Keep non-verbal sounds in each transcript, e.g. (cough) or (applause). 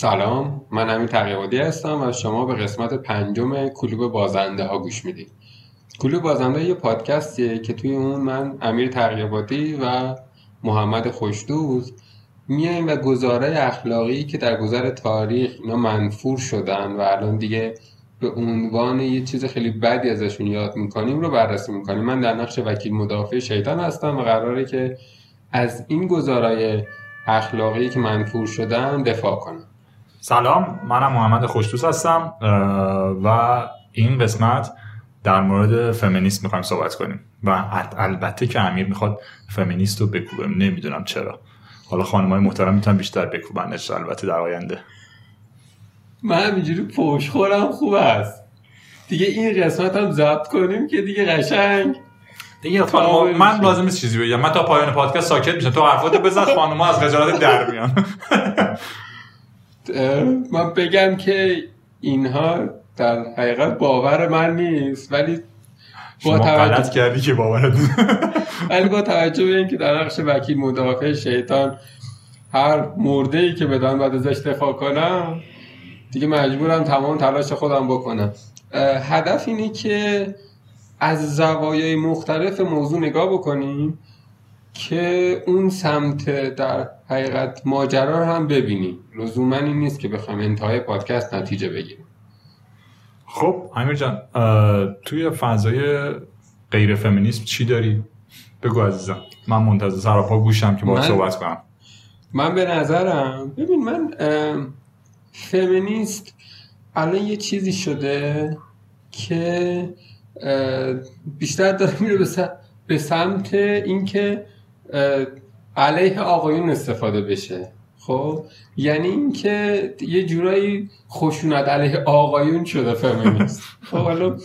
سلام من امیر تقیبادی هستم و شما به قسمت پنجم کلوب بازنده ها گوش می‌دید. کلوب بازنده یه پادکستیه که توی اون من امیر تقیبادی و محمد خوشدوز میایم و گزاره اخلاقی که در گذر تاریخ اینا منفور شدن و الان دیگه به عنوان یه چیز خیلی بدی ازشون یاد می‌کنیم رو بررسی می‌کنیم. من در نقش وکیل مدافع شیطان هستم و قراره که از این گزارای اخلاقی که منفور شدن دفاع کنم. سلام منم محمد خوشدوست هستم و این قسمت در مورد فمینیست می‌خوایم صحبت کنیم. و البته که امیر می‌خواد فمینیست رو بکوبه نمی‌دونم چرا. حالا خانم های محترم می‌تونن بیشتر بکوبنش البته در آینده. من همینجوری پوش خورم خوب است. دیگه این قسمت هم ضبط کنیم که دیگه قشنگ. دیگه خانم من لازم نیست چیزی بگم. من تا پایان پادکست ساکت میشم. تو حرفات بزن خانم از خجالت در میان. (laughs) من بگم که اینها در حقیقت باور من نیست ولی با توجه کردی که باورت ولی با توجه به اینکه در نقش وکیل مدافع شیطان هر مرده ای که بدن بعد ازش دفاع کنم دیگه مجبورم تمام تلاش خودم بکنم. هدف اینه که از زوایای مختلف موضوع نگاه بکنیم. که اون سمت در حقیقت ماجرا رو هم ببینیم. لزوما این نیست که بخوایم انتهای پادکست نتیجه بگیریم. خب امیر جان توی فضای غیر فمینیسم چی داری؟ بگو عزیزم. من منتظر سراپا گوشم که با صحبت کنم. من به نظرم ببین من فمینیست الان یه چیزی شده که بیشتر داره میره به سمت اینکه علیه آقایون استفاده بشه. خب؟ یعنی اینکه یه جورایی خشونت علیه آقایون شده فمینیست. خب حالا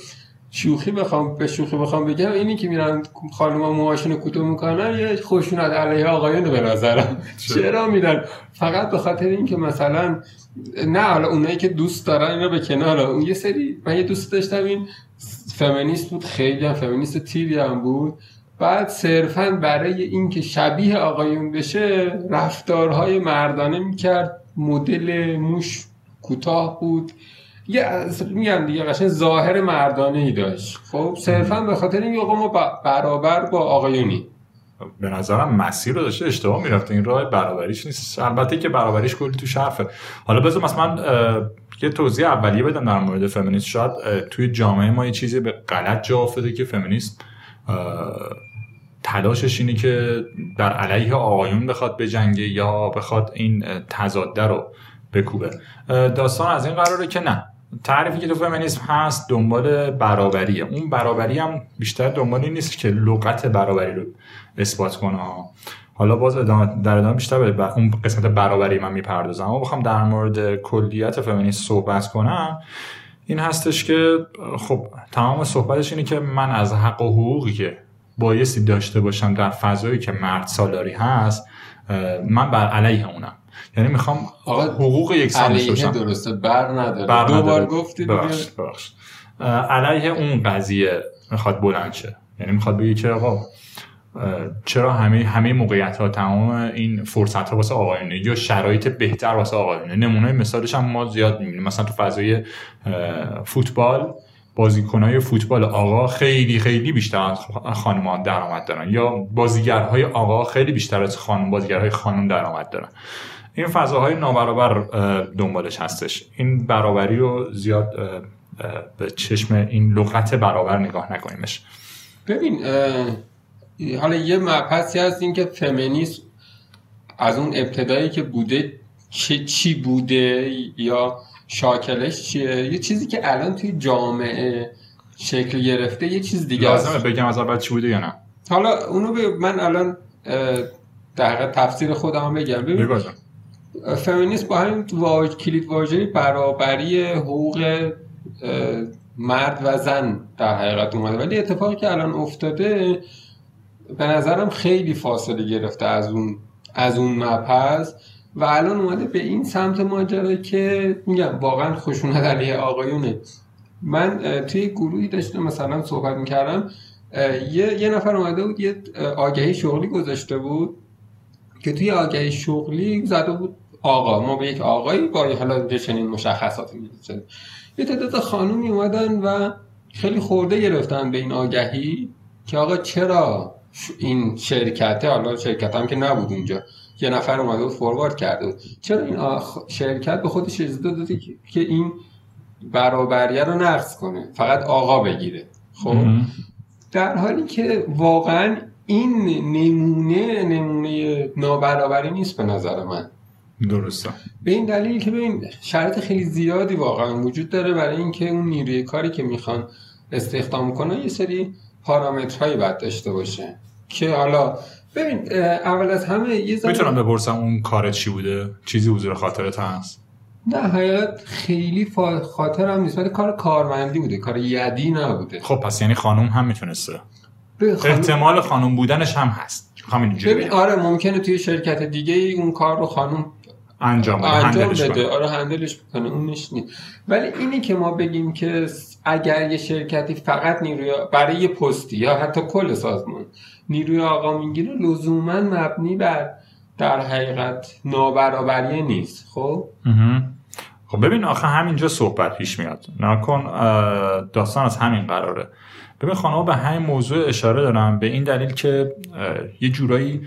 شوخی بخوام به شوخی بخوام بگم اینی که میرن خانوما موهاشون کوتاه می‌کنن یه خشونت علیه آقایون به نظرم. چرا میرن؟ فقط به خاطر اینکه مثلا نه حالا اونایی که دوست دارن اینا به کنار اون. یه سری من یه دوست داشتم این فمینیست بود خیلی هم فمینیست تیری هم بود. بعد صرفا برای اینکه شبیه آقایون بشه رفتارهای مردانه می‌کرد. مدل موش کوتاه بود. یه میگم دیگه قشن ظاهر مردانه ای داشت. خب صرفا به خاطر اینکه آقا ما برابر با آقایونی. به نظرم مسیر رو داشته اشتباه می‌رفته. این راه برابریش نیست. البته که برابریش کلی تو شرفه. حالا بذار مثلا یه توضیح اولیه بدم در مورد فمینیست شاید توی جامعه ما یه چیزی به غلط جا افتاده که فمینیست تلاشش اینه که در علیه آقایون بخواد بجنگه یا بخواد این تضاده رو بکوبه. داستان از این قراره که نه. تعریفی که تو فمینیسم هست دنبال برابریه. اون برابری هم بیشتر دنبال این نیست که لغت برابری رو اثبات کنه. حالا باز در ادامه بیشتر به اون قسمت برابری من می‌پردازم. اما بخوام در مورد کلیت فمینیست صحبت کنم. این هستش که خب تمام صحبتش اینه که من از حق و حقوقی که بایستی داشته باشم در فضایی که مرد سالاری هست من بر علیه اونم. یعنی می‌خوام حقوق یک سالش باشم. درسته بر نداره. بر دو بار گفتی علیه اون قضیه می‌خواد بلند شه. یعنی می‌خواد بگی که آقا چرا همه همه موقعیت ها تمام این فرصت ها واسه آقایونه یا شرایط بهتر واسه آقایونه؟ نمونه مثالش هم ما زیاد می‌بینیم. مثلا تو فضای فوتبال بازیکنهای فوتبال آقا خیلی خیلی بیشتر از خانم درآمد دارن یا بازیگرهای آقا خیلی بیشتر از خانم بازیگرهای خانم درآمد دارن. این فضاهای نابرابر دنبالش هستش. این برابری رو زیاد به چشم این لغت برابر نگاه نکنیمش. ببین حالا یه مبحثی هست این که فمینیسم از اون ابتدایی که بوده چه چی بوده یا شاکلش چیه؟ یه چیزی که الان توی جامعه شکل گرفته یه چیز دیگه لازمه بگم از اول چی بوده یا نه. حالا اونو من الان در تفسیر خودم بگم. ببین فمینیست با همین واج... کلید واژه برابری حقوق مرد و زن در حقیقت اومده. ولی اتفاقی که الان افتاده به نظرم خیلی فاصله گرفته از اون از اون مبحث و الان اومده به این سمت ماجرا که میگم واقعا خشونت علیه آقایونه. من توی گروهی داشتم مثلا صحبت می‌کردم یه،, یه نفر اومده بود یه آگهی شغلی گذاشته بود که توی آگهی شغلی زده بود آقا. ما به یک آقایی با حالا چنین مشخصاتی یه تعداد خانومی اومدن و خیلی خورده گرفتن به این آگهی که آقا چرا این شرکته حالا شرکت هم که نبود اونجا یه نفر اومده بود فوروارد کرده بود. چرا این شرکت به خودش اجازه داده که این برابریه رو نقص کنه فقط آقا بگیره. خب؟ در حالی که واقعا این نمونه نمونه نابرابری نیست به نظر من. درسته. به این دلیل که ببین شرط خیلی زیادی واقعا وجود داره برای اینکه اون نیروی کاری که می‌خوان استخدام کنن یه سری پارامترهایی باید داشته باشه. که حالا ببین اول از همه یه زمان می‌تونم بپرسم اون کار چی بوده؟ چیزی حضور خاطرت هست؟ نه حقیقت خیلی خاطر هم نیست کار کارمندی بوده کار یدی نبوده. خب پس یعنی خانوم هم می‌تونسته. احتمال خانوم بودنش هم هست. ببین آره ممکنه توی شرکت دیگه ای اون کار رو خانوم انجام بده انجام بده. آره هندلش بکنه اون نیست. ولی اینی که ما بگیم که اگر یه شرکتی فقط نیروی برای یه پستی یا حتی کل سازمان نیروی آقا می‌گیره لزوما مبنی بر در حقیقت نابرابری نیست خب؟ خب ببین آخه همینجا صحبت پیش میاد. نکن داستان از همین قراره. ببین خانم به همین موضوع اشاره دارم. به این دلیل که یه جورایی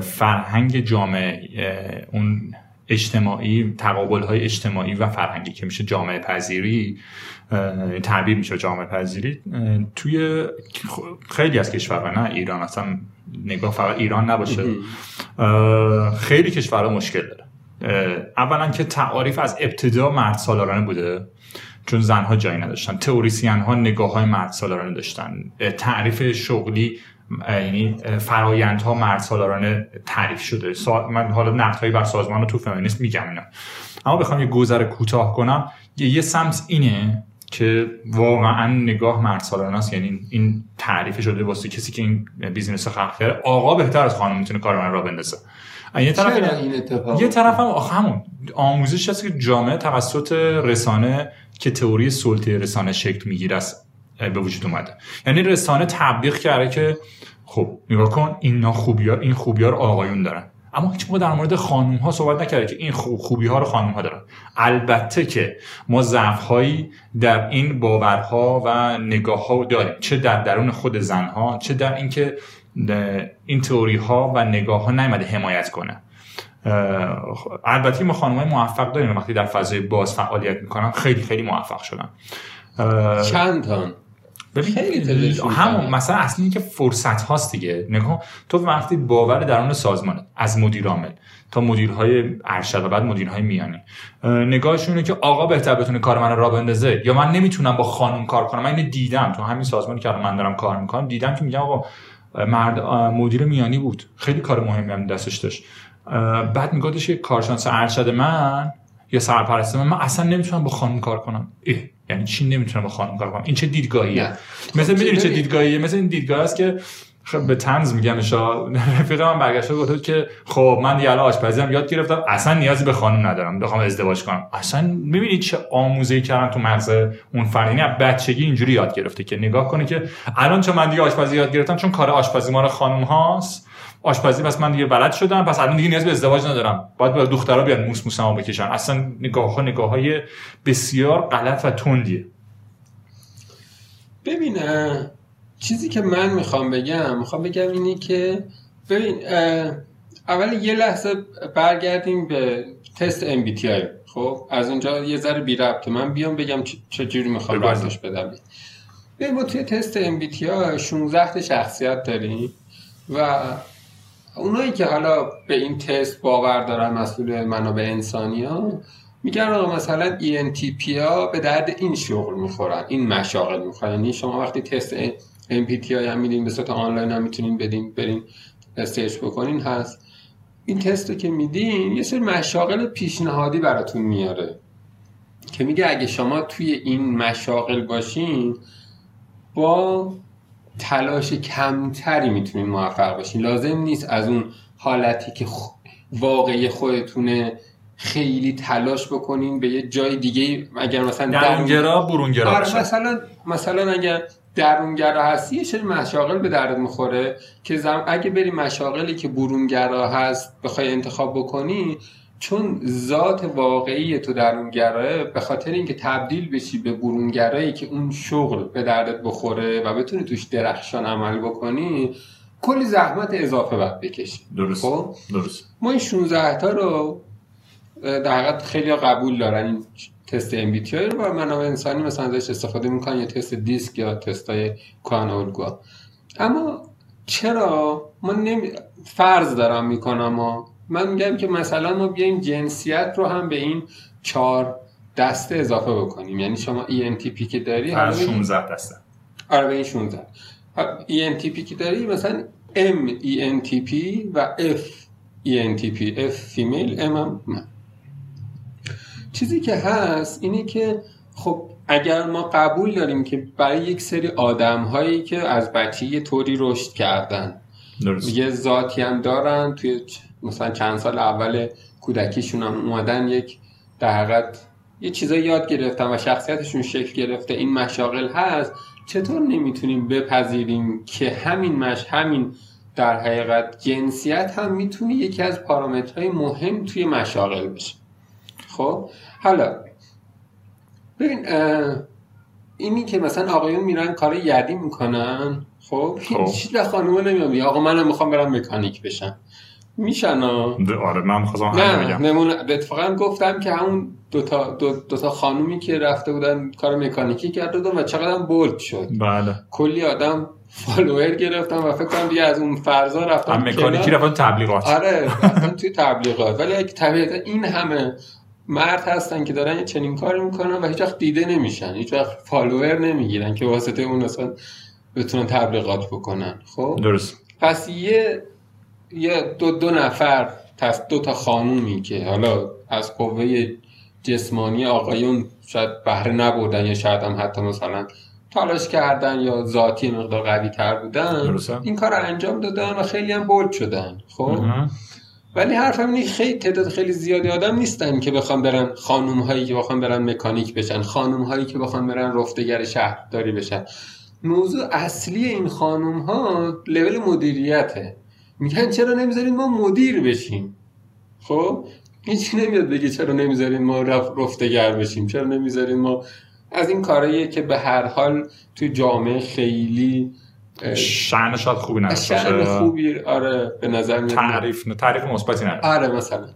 فرهنگ جامعه اون اجتماعی تقابل های اجتماعی و فرهنگی که میشه جامعه پذیری تعبیر میشه جامعه پذیری. توی خیلی از کشورها نه ایران اصلا نگاه فقط ایران نباشه. خیلی کشورها مشکل داره. اولا که تعاریف از ابتدا مرد سالارانه بوده چون زنها جایی نداشتن. تئوریسین ها نگاه های مرد سالارانه داشتن. تعریف شغلی یعنی فرایندها مرد سالارانه تعریف شده. من حالا نقدهایی بر سازمان رو تو فمینیست میگم اینا. اما بخوام یه گذر کوتاه کنم. یه سمت اینه که واقعا نگاه مرد سالانه است یعنی این تعریف شده واسه کسی که این بیزینس خلق کرده آقا بهتر از خانم می‌تونه کار من را بندازه. یه طرف این یه طرف هم همون آموزش هست که جامعه توسط رسانه که تئوری سلطه رسانه شکل می‌گیره است به وجود اومده. یعنی رسانه تبلیغ کرده که خب نگاه کن این خوبی ها این خوبی ها رو آقایون دارن. اما هیچ موقع در مورد خانوم ها صحبت نکرده که این خوبی ها رو خانوم ها دارن. البته که ما ضعف هایی در این باورها و نگاه ها داریم. چه در درون خود زن ها چه در اینکه این تئوری ها و نگاه ها نیامده حمایت کنه. البته ما خانم های موفق داریم. وقتی در فضای باز فعالیت می‌کنن خیلی خیلی موفق شدن. چند تان خیلی همون مثلا اصلی که فرصت هاست دیگه. نگاه تو وقتی باور درون سازمان از مدیر عامل تا مدیرهای ارشد و بعد مدیرهای میانی. نگاهشونه که آقا بهتر بتونه کار من را بندازه یا من نمی‌تونم با خانم کار کنم. من اینو دیدم. تو همین سازمانی که من دارم کار می‌کنم دیدم که میگم آقا مرد مدیر میانی بود. خیلی کار مهمی هم دستش داشت. بعد میگفتش که کارشناس ارشد من یا سرپرست من من اصلا نمی‌تونم با خانم کار کنم. اه. یعنی چی نمی‌تونم با خانم کار کنم؟ این چه دیدگاهیه؟ مثل می‌دونی چه دیدگاهیه؟ مثل این دیدگاه است که خب به تنز میگم شا. (laughs) رفیق من برگشته گفت که خب من دیگه آشپزی هم یاد گرفتم. اصلا نیازی به خانم ندارم. بخوام ازدواج کنم. اصلا می‌بینید چه آموزه‌ای کردن تو مغز اون فرد؟ یعنی بچگی اینجوری یاد گرفته که نگاه کنه که الان چون من دیگه آشپزی یاد گرفتم چون کار آشپزی ما خانم هاست. آشپزی پس من دیگه بلد شدم. پس الان دیگه نیاز به ازدواج ندارم. باید با دخترها بیان موس موسمو بکشن. اصلا نگاه ها نگاه های بسیار غلط و تندیه. ببین چیزی که من می‌خوام بگم می‌خوام بگم اینی که ببین اول یه لحظه برگردیم به تست MBTI خب از اونجا یه ذره بی ربطه. من بیام بگم چجوری می‌خوام برداشت بدم. ببین ما توی تست MBTI 16 شخصیت داریم و اونایی که حالا به این تست باور دارن مسئول منابع انسانی ها میگن آقا مثلا ENTP ها به درد این شغل می‌خورن این مشاغل می‌خورن. یعنی شما وقتی تست MPTI هم میدین به صورت آنلاین هم می‌تونین بدین برین سرچ بکنین هست. این تست رو که میدین یه سری مشاغل پیشنهادی براتون میاره که میگه اگه شما توی این مشاغل باشین با تلاش کمتری می‌تونین موفق باشین لازم نیست از اون حالتی که واقعی خودتونه خیلی تلاش بکنین به یه جای دیگه اگر مثلا درونگرا برونگرا آره مثلا مثلا اگر درونگرا هستی یه سری مشاغل به درد می‌خوره که زم... اگه بری مشاغلی که برونگرا هست بخوای انتخاب بکنی چون ذات واقعی تو درونگرایه به خاطر اینکه تبدیل بشی به برونگرایی که اون شغل به دردت بخوره و بتونی توش درخشان عمل بکنی کلی زحمت اضافه باید بکشی. درست. خب؟ درست. ما این 16 تا رو در حقیقت خیلی قبول دارن این تست ام بی رو و منابع انسانی مثلا ازش استفاده می‌کنن یا تست دیسک یا تست های اما چرا؟ ما نمی... فرض دارم می‌کنم ما من میگم که مثلا ما بیایم جنسیت رو هم به این چهار دسته اضافه بکنیم. یعنی شما ENTP که داری فرض 16 دسته. آره به این 16 ENTP که داری مثلا M ENTP و F ENTP F فیمیل M هم من چیزی که هست اینه که خب اگر ما قبول داریم که برای یک سری آدم هایی که از بچه یه طوری رشد کردن درست. یه ذاتی هم دارن توی مثلا چند سال اول کودکیشون هم اومدن یک در حقیقت یه چیزایی یاد گرفتن و شخصیتشون شکل گرفته. این مشاغل هست. چطور نمی‌تونیم بپذیریم که همین مش همین در حقیقت جنسیت هم می‌تونه یکی از پارامترهای مهم توی مشاغل بشه؟ خب حالا ببین اینی که مثلا آقایون میرن کار یدی می‌کنن خب خب. هیچ به خانومه نمیام میگه آقا منم می‌خوام برم مکانیک بشم. میشن آره من خواستم نه بگم. نمونه اتفاقا گفتم که همون دوتا دو, دو تا خانومی که رفته بودن کار مکانیکی کرده بودن و چقدر بولد شد. بله. کلی آدم فالوور گرفتن و فکر کنم دیگه از اون فرضا رفتن هم مکانیکی. رفتن تبلیغات. آره رفتن توی تبلیغات. ولی اگه طبیعتا این همه مرد هستن که دارن یه چنین کاری می‌کنن و هیچ وقت دیده نمیشن. هیچ وقت فالوور نمی‌گیرن که واسطه اون اصلا بتونن تبلیغات بکنن. خب؟ درست. پس یه یه دو دو نفر دو تا خانومی که حالا از قوه جسمانی آقایون شاید بهره نبردن یا شاید هم حتی مثلا تلاش کردن یا ذاتی مقدار قوی تر بودن درسته. این کار رو انجام دادن و خیلی هم بولد شدن خب. ولی حرفم اینه خیلی تعداد خیلی زیادی آدم نیستن که بخوام برن خانوم هایی که بخوام برن مکانیک بشن خانوم هایی که بخوام برن رفتگر شهرداری بشن موضوع اصلی این خانوم ها لول مدیریته میگن چرا نمی‌ذارین ما مدیر بشیم؟ خب؟ هیچی نمیاد بگه چرا نمی‌ذارین ما رف- رفتگر بشیم؟ چرا نمی‌ذارین ما از این کارهاییه که به هر حال توی جامعه خیلی شأن شاید خوبی نداشته شأن باشه. خوبی آره به نظر تعریف تعریف مثبتی نداره. آره مثلا.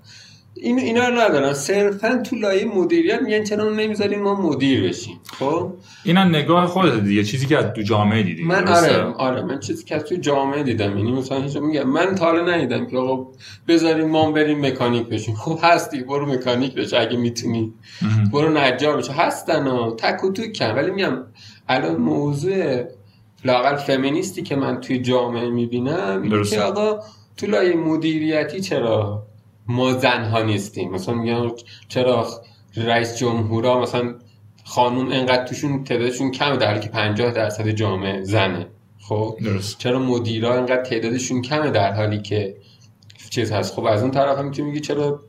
این اینا رو ندارن. صرفا تو لایه مدیریت میگن چرا نمی‌ذاریم ما مدیر بشیم. خب؟ اینا نگاه خودت دیگه. چیزی که از تو جامعه دیدی. من؟ آره آره. من چیزی که از تو جامعه دیدم. یعنی مثلا هیچ میگم من تا حالا ندیدم که آقا بذاریم ما بریم مکانیک بشیم. خب هستی برو مکانیک بش اگه می‌تونی. برو نجار بشه هستن و تک و توکن. ولی میگم الان موضوع لاقل فمینیستی که من توی جامعه می‌بینم اینه درسته. که آقا تو لایه مدیریتی چرا ما زنها نیستیم. مثلا میگن چرا رئیس جمهورا مثلا خانوم انقدر توشون تعدادشون کمه در حالی که 50 درصد جامعه زنه. خب؟ درست. چرا مدیرا انقدر تعدادشون کمه در حالی که چیز هست؟ خب از اون طرف هم می‌تونی میگی چرا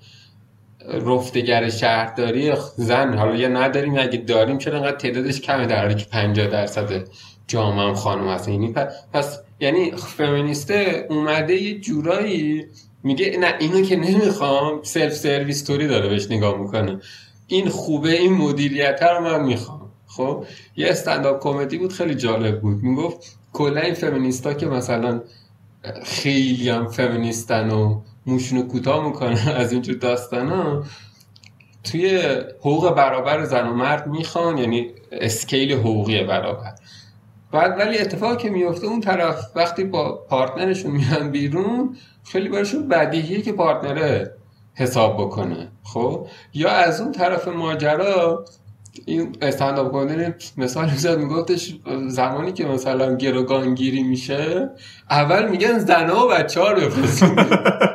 رفتگر شهرداری زن؟ حالا یا نداریم اگه داریم چرا انقدر تعدادش کمه در حالی که 50 درصد جامعه هم خانم هست یعنی پس یعنی فمینیسته اومده یه جورایی میگه نه اینو که نمی‌خوام self-service طوری داره بهش نگاه می‌کنه. این خوبه این مدیریت رو من می‌خوام. خب؟ یه stand-up comedy بود خیلی جالب بود. می‌گفت کلا این فمینیستا که مثلا خیلی هم فمینیستن و موشونو کوتاه می‌کنن (laughs) از اینجور داستانا توی حقوق برابر زن و مرد می‌خوان یعنی اسکیل حقوقی برابر. بعد ولی اتفاقی که میفته اون طرف وقتی با پارتنرشون میان بیرون خیلی براشون بدیهیه که پارتنره حساب بکنه خب؟ یا از اون طرف ماجرا این استنداپ کمدی مثال می‌زد میگفتش زمانی که مثلا گروگانگیری میشه اول میگن زنها و بچه ها رو (laughs)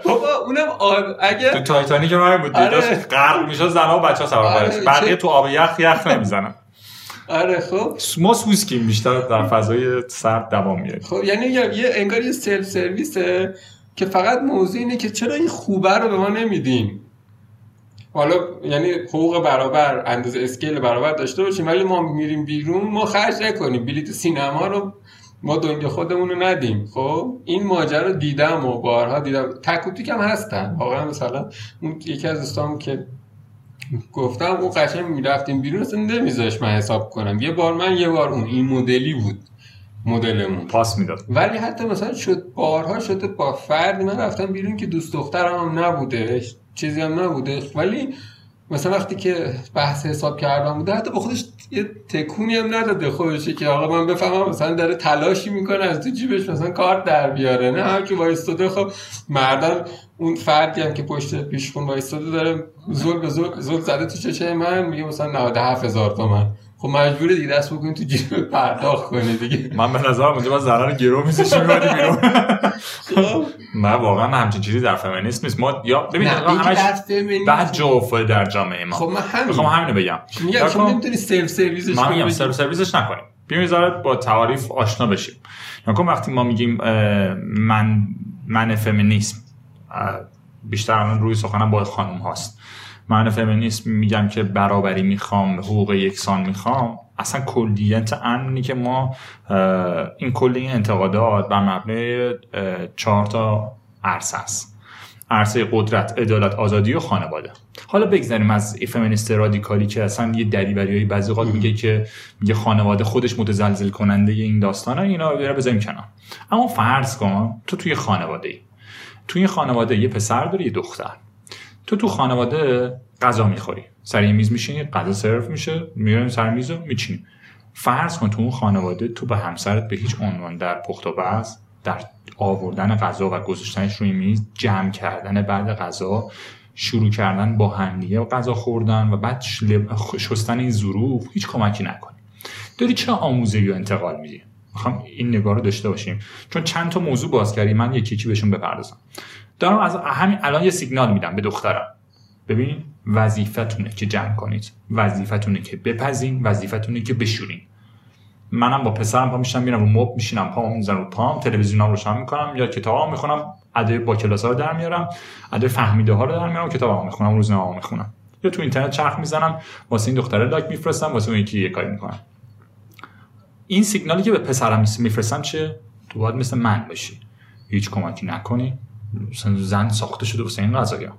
بابا اونم آب... تو اگر تایتانیک رو همین بود. آره. غرق می‌شد زنها و بچه ها سوار آره، بقیه تو آب یخ یخ نمی‌زنن. (laughs) آره خب. ما سوسکیم بیشتر در فضای سرد دوام میاریم خب یعنی یه انگار یه self-service ه که فقط موضوع اینه که چرا این خوبه رو به ما نمیدیم حالا یعنی حقوق برابر اندازه skill برابر داشته باشیم ولی ما میریم بیرون ما خرج نکنیم. بلیت سینما رو ما دنیا خودمون رو ندیم. خب؟ این ماجرا دیدم و بارها دیدم. تکوتیک هم هستن. واقعا مثلا اون یکی از دوستام که گفتم اون قشنگ می‌رفتیم بیرون اصلا نمیذاش من حساب کنم. یه بار من یه بار اون این مدلی بود. مدلمون. پاس می‌داد. ولی حتی مثلا شد بارها شده با فردی من رفتم بیرون که دوست دخترم هم نبوده چیزی هم نبوده ولی مثلا وقتی که بحث حساب کردن بوده حتی با خودش یه تکونی هم نداده خودشه که آقا من بفهمم مثلا داره تلاشی می‌کنه از تو جیبش مثلا کارت در بیاره. نه هر کی وایستاده خب مردان اون فردی هم که پشت پیشخون وایستاده داره زل به زل, زل زده تو چشه من میگه مثلا 97 هزار تومن. خب مجبوره دیگه دست بکنی تو جیب پرداخت کنی دیگه. من به نظر اونجا با ضرر گرو میذاشیم میبادی بیرون؟ خب. من واقعا همچین چیزی در فمینیسم نیست. ما یا ببین همش بعد جا افتاده در جامعه ما. خب من همین. می‌خوام همینو بگم. میگم. شما نمی‌تونی self-service ش من کنی. میگم self-service ش نکنیم. بیایم یه ذره با تعاریف آشنا بشیم. نکن وقتی ما میگیم من من فمینیسم بیشتر الان روی سخنم با خانم هاست. من فمینیسم میگم که برابری می‌خوام حقوق یکسان می‌خوام. اصلا کلیت امنی که ما این کل این انتقادات بر مبنای چهار تا عرصه است. عرصه قدرت عدالت آزادی و خانواده. حالا بگذاریم از فمینیست رادیکالی که اصلا یه دریوری بعضی اوقات میگه که میگه خانواده خودش متزلزل کننده این داستانه اینا رو بذاریم کنار. اما فرض کن تو توی خانواده ای توی خانواده یه پسر داری یه دختر. تو تو خانواده غذا می‌خوری. سر میز میشینی غذا سرو میشه میاریم سر میز رو میچینی فرض کن تو اون خانواده تو به همسرت به هیچ عنوان در پخت و پز در آوردن غذا و گذاشتنش روی میز جمع کردن بعد غذا شروع کردن با همدیگه و غذا خوردن و بعد شستن این ظروف هیچ کمکی نکنی. داری چه آموزشی و انتقال میدی؟ می‌خوام این نگاه رو داشته باشیم. چون چند تا موضوع باز کردی من یکی یکی بهشون بپردازم. دارم از همین الان یه سیگنال میدم به دخترم. ببین وظیفتونه که جمع کنید. وظیفتونه که بپزین وظیفتونه که بشورین. منم با پسرم پا میشم میرم رو مب میشینم پامو می‌زنم رو پام تلویزیونم روشن می‌کنم یا کتابام می‌خونم ادای با کلاس ها رو در میارم ادای فهمیده ها رو در میارم کتابام می‌خونم روزنامه می‌خونم. یا تو اینترنت چرخ می‌زنم واسه این دختره لاک میفرستم واسه اون یکی یه کاری می‌کنم. این سیگنالی که به پسرم میفرستم چه تو باید مثل من باشی. هیچ کمکی نکنی. زن ساخته شده واسه این قضايا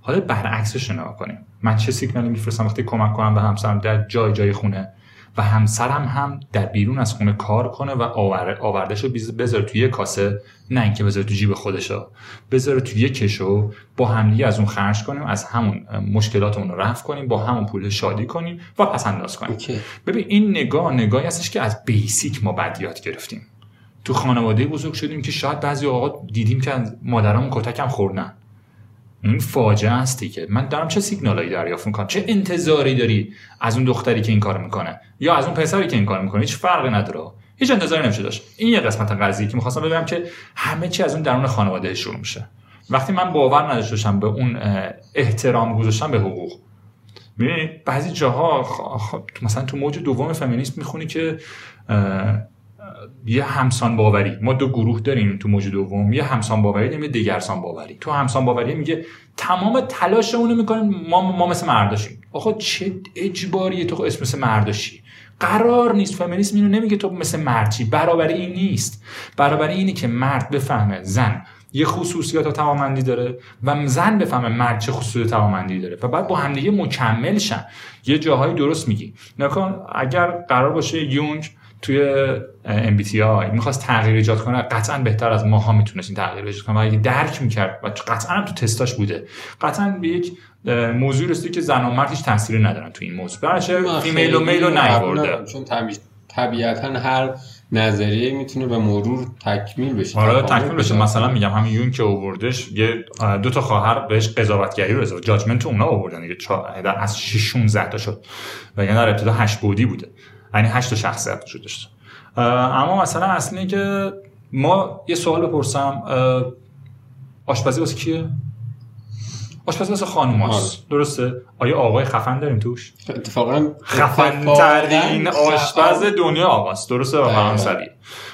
حالا برعکسش رو نگاه کنیم. من چه سیگنالی میفرستم وقتی کمک کنم به همسرم در جای جای خونه و همسرم هم در بیرون از خونه کار کنه و آور... آوردش رو بذاره توی یه کاسه نه اینکه بذاره تو جیب خودشو. بذاره توی یه کشو با همدیگه از اون خرج کنیم از همون مشکلاتمون رو رفع کنیم با همون پول شادی کنیم و پس انداز کنیم. اوکی. ببین این نگاه نگاهی هستش که از بیسیک ما بعد یاد گرفتیم. تو خانواده بزرگ شدیم که شاید بعضی اوقات دیدیم که از مادرامون کتک هم خوردن. این فاجعه است که من دارم چه سیگنالایی دریافت می‌کنم؟ چه انتظاری داری از اون دختری که این کار می‌کنه؟ یا از اون پسری که این کار می‌کنه؟ هیچ فرقی نداره. هیچ انتظاری نمیشه داشت. این یه قسمت قضیه که می‌خواستم بگم که همه چی از اون درون خانواده شروع میشه. وقتی من باور نداشته باشم به اون احترام گذاشتن به حقوق. می‌بینی بعضی جاها مثلا تو موج دوم فمینیسم می‌خونی که یه همسان باوری. ما دو گروه داریم تو موج دوم. یه همسان باوری داریم یه دیگرسان باوری. تو همسان باوری میگه تمام تلاشمون رو می‌کنیم ما ما مثل مرداشیم. آقا چه اجباریه تو اسم مثل مرداشی. قرار نیست فمینیسم اینو نمیگه تو مثل مردی برابری این نیست. برابری اینه که مرد بفهمه زن یه خصوصیات و توامندی داره و زن بفهمه مرد چه خصوصیات توامندی داره. و بعد با همدیگه مکمل شن. یه جاهایی درست میگی. نکن اگر قرار باشه یونگ توی MBTI می‌خواست تغییر ایجاد کنه قطعا بهتر از ماها می‌تونست این تغییر ایجاد کنه. و اگه درک می‌کرد و قطعا هم تو تستاش بوده. قطعا به یک موضوع رسیده که زن و مرد هیچ تاثیری ندارن تو این موضوع. برای من فیمیل و میل رو نیورده چون طبیع- طبیعتا هر نظریه می‌تونه به مرور تکمیل بشه. تکامل تکمیل بشه. مثلا. میگم همین یون که آوردش یه دو تا خواهر بهش قضاوتگری رو اضافه جاجمنت اونا آوردن دیگه. از 6 16 تا شد. و یعنی در ابتدا 8 بودی بوده. یعنی 8 تا شخصیت وجود داشت اما مثلا اصلی که ما یه سوال بپرسم آشپزی واسه کیه؟ آشپزی واسه خانوماست درسته؟ آیا آقای خفن داریم توش؟ اتفاقا خفن ترین آشپز دنیا آقاست. درسته؟ و. فرانسوی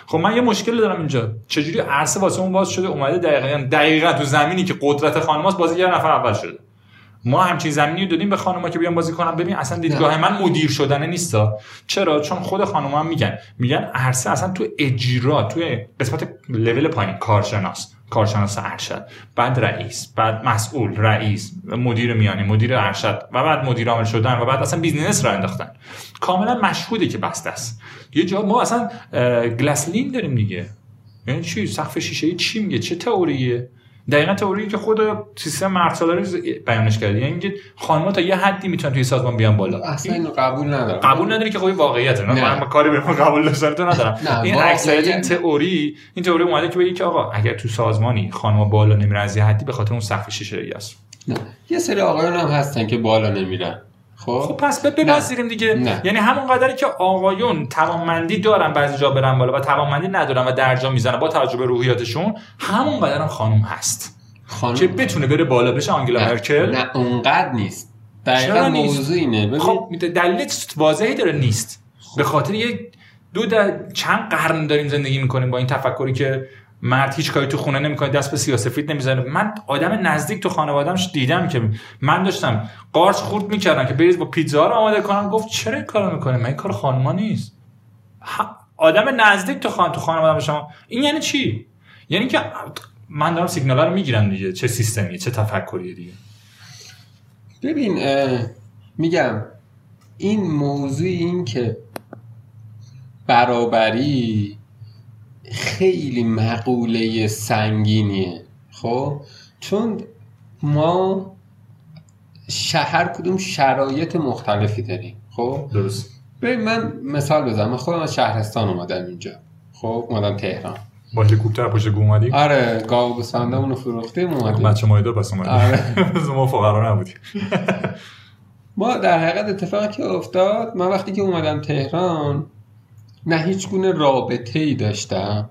خب من یه مشکل دارم اینجا. چجوری عرصه واسه اون باز شده؟ اومده دقیقا دقیقا تو زمینی که قدرت خانماست بازی یه نفر اول شده. ما همچین زمینی رو دادیم به خانوما که بیان بازی کنن. ببین اصلا دیدگاه من مدیر شدن نیستا. چرا؟ چون خود خانوما هم میگن. میگن عرصه اصلا تو اجرا تو قسمت لول پایین کارشناس. کارشناس ارشد. بعد رئیس بعد مسئول رئیس مدیر میانی مدیر ارشد و بعد مدیر عامل شدن و بعد اصلا business راه انداختن. کاملا مشهوده که بسته است. یه جا ما اصلا glass ceiling داریم دیگه. یعنی چی؟ سقف شیشه چی میگه؟ چه تئوریه؟ دقیقا تئوری که خود سیستم مرد بیانش کرده. یعنی اینکه خانم‌ها تا یه حدی می‌تونن توی سازمان بیان بالا. اصلا اینو قبول ندارم. قبول نداری که خب واقعیت نه. من کاری به قبول داشتن تو ندارم. این اکثریت این تئوری این تئوری اومده که بگه که آقا اگر تو سازمانی خانم‌ها بالا نمیرن از یه حدی به خاطر اون سقف شیشه است نه. یه سری آقایان هم هستن که بالا نمیرن. خب؟ خب پس بپذیریم دیگه. نه. یعنی همون قدری که آقایون توانمندی دارن بعضی جا برن بالا و توانمندی ندارن و درجا می‌زنن با توجه به روحیاتشون همون قدر هم خانم هست. خانم که بتونه بره بالا بشه آنگلا مرکل. نه اونقدر نیست. دقیقا موضوع اینه. خب دلیل واضحی داره نیست. به خاطر یه دو در چند قرن داریم زندگی می‌کنیم با این تفکری که مرد هیچ کاری تو خونه نمی‌کنه دست به سیاسفید نمی‌زنه. من آدم نزدیک تو خانواده‌امش دیدم که من داشتم قارچ خورد می‌کردم که بریز با پیتزا رو آماده کنم. گفت چرا این کارو می‌کنه من این کار خانما نیست. آدم نزدیک تو خان تو خانواده شما. این یعنی چی؟ یعنی که من دارم سیگنال رو می‌گیرم دیگه. چه سیستمی چه تفکریه دیگه. ببین میگم این موضوع این که برابری خیلی مقوله سنگینیه. خب؟ چون ما شهر کدوم شرایط مختلفی داریم. خب؟ درست. ببین من مثال بزنم. من خودم از شهرستان اومدم اینجا. خب؟ اومدم تهران. با هلیکوپتر پشت گو اومدی؟ آره گاو بسنده اونو فروختیم اومدیم. بچه مایده پس اومدیم. آره. (laughs) ما فقرا نبودیم. (laughs) ما در حقیقت اتفاقی که افتاد من وقتی که اومدم تهران نه هیچ گونه رابطه ای داشتم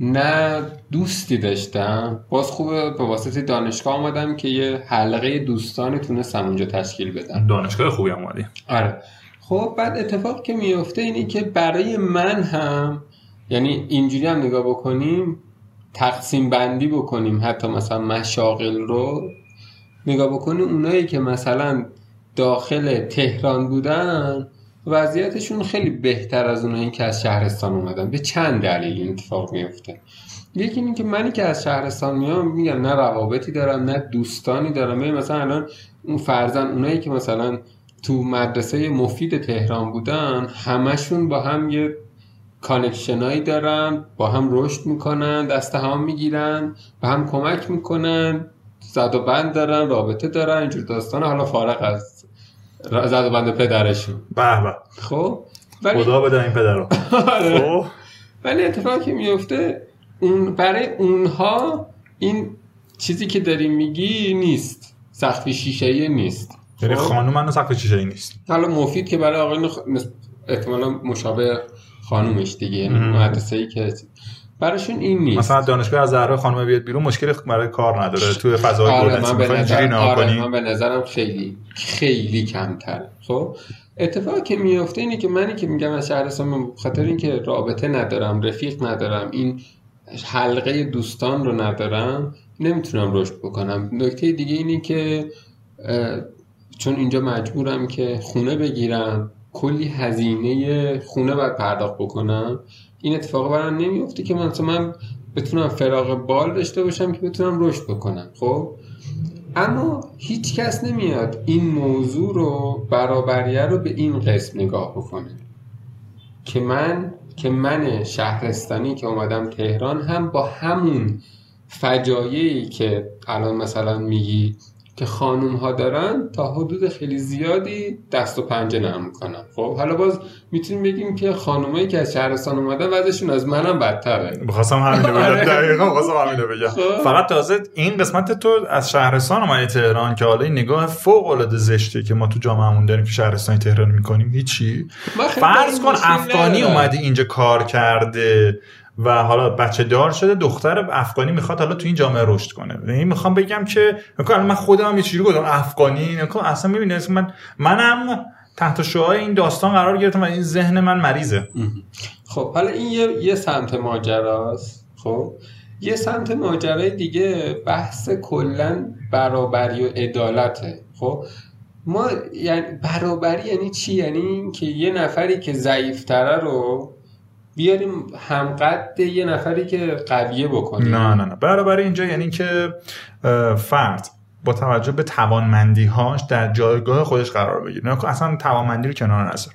نه دوستی داشتم. باز خوبه به واسطه دانشگاه آمدم که یه حلقه دوستانی تونستم اونجا تشکیل بدم. دانشگاه خوبی اومدی. آره. خب بعد اتفاق که میفته اینی که برای من هم یعنی اینجوری هم نگاه بکنیم تقسیم بندی بکنیم حتی مثلا مشاغل رو نگاه بکنیم. اونایی که مثلا داخل تهران بودن وضعیتشون خیلی بهتر از اونایی که از شهرستان اومدن. به چند دلیل این اتفاق میفته؟ یکی این که منی که از شهرستان میام میگم نه روابطی دارم نه دوستانی دارم. مثلا الان اون فرزن اونایی که مثلا تو مدرسه مفید تهران بودن همشون با هم یه کانکشنایی دارن با هم رشد می‌کنن دست هم می‌گیرن به هم کمک می‌کنن زد و بند دارن رابطه دارن اینجور داستان حالا فارغ از زد و بند پدرشون به به. خب؟ ولی... خدا بده این پدر رو. آره. خب؟ ولی اتفاقی که میفته اون برای اونها این چیزی که داری میگی نیست. سخفی شیشه نیست. یعنی خب؟ خانم من سخفی شیشه نیست. حالا مفید که برای آقایون خ... احتمالا مشابه خانومش دیگه یعنی مدرسه ای که براشون این نیست. مثلا دانشگاه از زهرا خانم بیاد بیرون مشکلی برای کار نداره. توی فضای آره من به نظرم آره من به نظرم خیلی خیلی کمتر خب؟ اتفاقی که میفته اینه که منی که میگم از شهرستان خاطر اینکه رابطه ندارم رفیق ندارم این حلقه دوستان رو ندارم نمی‌تونم رشد بکنم. نکته دیگه اینه که چون اینجا مجبورم که خونه بگیرم کلی هزینه خونه باید پرداخت بکنم. این اتفاق برام نمیفته که مثلا من بتونم فراغ بال داشته باشم که بتونم رشد بکنم خب؟ اما هیچ کس نمیاد این موضوع رو برابریه رو به این قسم نگاه بکنه که من که من شهرستانی که اومدم تهران هم با همون فجایعی که الان مثلا میگی که خانوم ها دارن تا حدود خیلی زیادی دست و پنجه نرم می‌کنن خب حالا باز می‌تونیم بگیم که خانومایی که از شهرستان اومدن وضعشون از منم بدتره. بخواستم همین بگم. آره. دقیقاً بخواستم همین بگم. خب. فقط تازه این قسمت تو از شهرستان اومدی تهران که حالا این نگاه فوق العاده زشته که ما تو جامعهمون داریم که شهرستان تهران می‌کنیم هیچی. فرض کن افغانی اومدی اینجا کار کرده. و حالا بچه دار شده دختر افغانی می‌خواد حالا تو این جامعه رشد کنه. یعنی می‌خوام بگم که من خودم یه چیزی گفتم افغانی اصلا می‌بینه من منم تحت شعاع این داستان قرار گرفتم و این ذهن من مریضه. خب حالا این یه, یه سمت ماجراست خب؟ یه سمت ماجرای دیگه بحث کلا برابری و عدالته خب؟ ما یعنی برابری یعنی چی؟ یعنی که یه نفری که ضعیفتره رو بیاریم همقد یه نفری که قویه بکنیم. نه نه نه. برابری اینجا یعنی که فرد با توجه به توانمندی هاش در جایگاه خودش قرار بگیره. نه اصلا توانمندی رو کنار نذار.